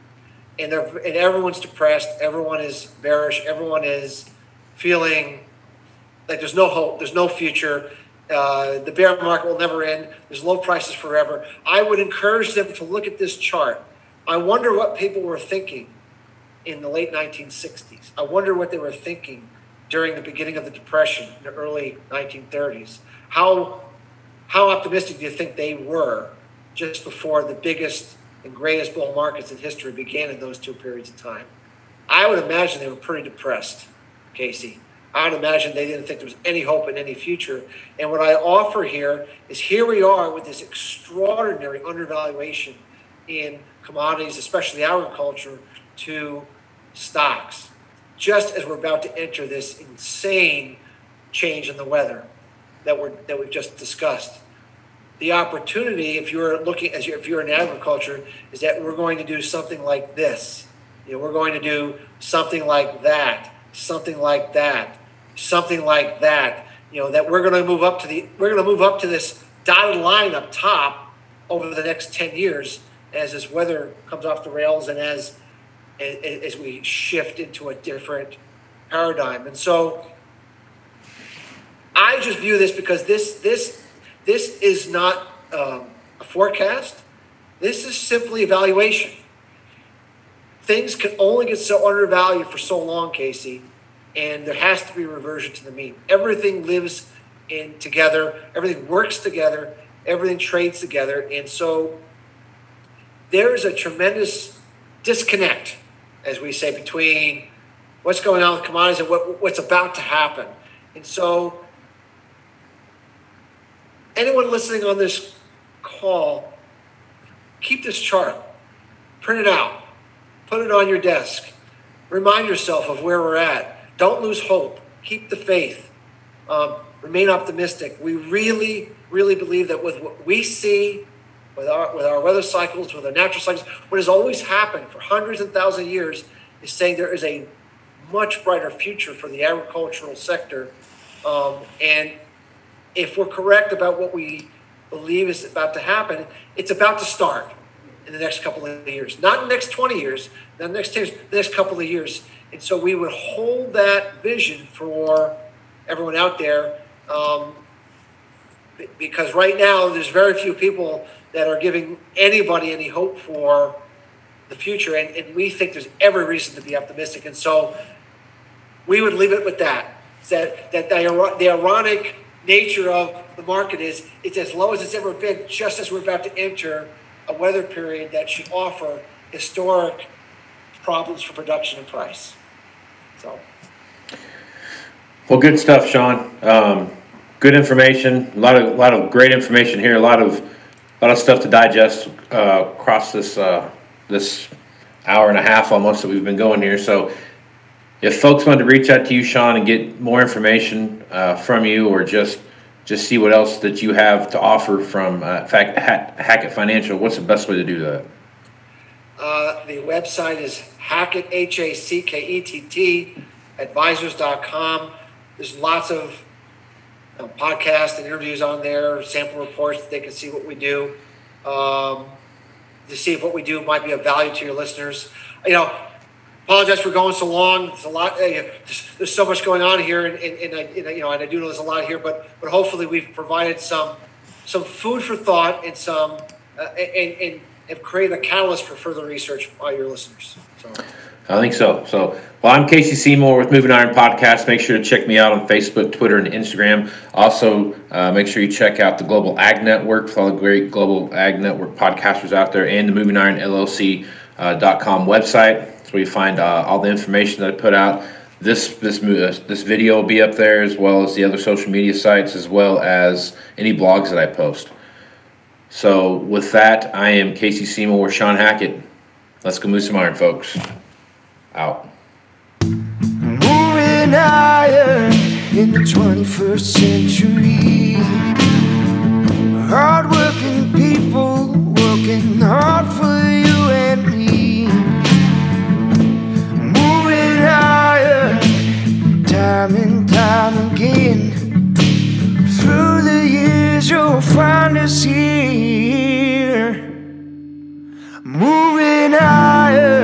And they're and everyone's depressed. Everyone is bearish. Everyone is feeling like there's no hope. There's no future. Uh, the bear market will never end. There's low prices forever. I would encourage them to look at this chart. I wonder what people were thinking in the late 1960s. I wonder what they were thinking during the beginning of the Depression in the early 1930s. How how optimistic do you think they were just before the biggest and greatest bull markets in history began in those two periods of time? I would imagine they were pretty depressed, Casey. I would imagine they didn't think there was any hope in any future. And what I offer here is here we are with this extraordinary undervaluation in commodities, especially agriculture, to stocks, just as we're about to enter this insane change in the weather that we're that we've just discussed. The opportunity, if you're looking as you, if you're in agriculture, is that we're going to do something like this. You know, we're going to do something like that, something like that, something like that. You know, that we're going to move up to the we're going to move up to this dotted line up top over the next 10 years as this weather comes off the rails and as as we shift into a different paradigm. And so I just view this because this this this is not um, a forecast. This is simply evaluation. Things can only get so undervalued for so long, Casey, and there has to be a reversion to the mean. Everything lives in together. Everything works together. Everything trades together, and so there is a tremendous disconnect, as we say, between what's going on with commodities and what, what's about to happen. And so anyone listening on this call, keep this chart, print it out, put it on your desk, remind yourself of where we're at. Don't lose hope. Keep the faith. Um, remain optimistic. We really, really believe that with what we see, with our with our weather cycles, with our natural cycles, what has always happened for hundreds and thousands of years is saying there is a much brighter future for the agricultural sector, um, and if we're correct about what we believe is about to happen, it's about to start in the next couple of years. Not in the next 20 years, not the next 10 years, the next couple of years. And so we would hold that vision for everyone out there um, because right now there's very few people that are giving anybody any hope for the future. And, and we think there's every reason to be optimistic. And so we would leave it with that. That, that the, the ironic nature of the market is it's as low as it's ever been, just as we're about to enter a weather period that should offer historic problems for production and price. So. Well, good stuff, Shawn. Um, good information. A lot of, a lot of great information here. A lot of, a lot of stuff to digest uh, across this uh, this hour and a half almost that we've been going here. So, if folks want to reach out to you, Shawn, and get more information uh, from you, or just just see what else that you have to offer from uh, fact Hackett Financial, what's the best way to do that? Uh, the website is Hackett H A C K E T T advisors.com. There's lots of know, podcasts and interviews on there, sample reports. that They can see what we do. Um, to see if what we do might be of value to your listeners. You know, apologize for going so long. There's a lot. Uh, there's, there's, so much going on here, and, and, and, I, and, you know, and I do know there's a lot here, but but hopefully we've provided some some food for thought and some uh, and, and have created a catalyst for further research by your listeners. So. I think so. So, well, I'm Casey Seymour with Moving Iron Podcast. Make sure to check me out on Facebook, Twitter, and Instagram. Also, uh, make sure you check out the Global Ag Network for all the great Global Ag Network podcasters out there and the Moving Iron LLC.com uh, website. That's where you find uh, all the information that I put out. This this uh, this video will be up there as well as the other social media sites as well as any blogs that I post. So with that, I am Casey Seymour with Shawn Hackett. Let's go move some iron, folks. Out. Moving iron in the 21st century. you'll find us here, moving higher.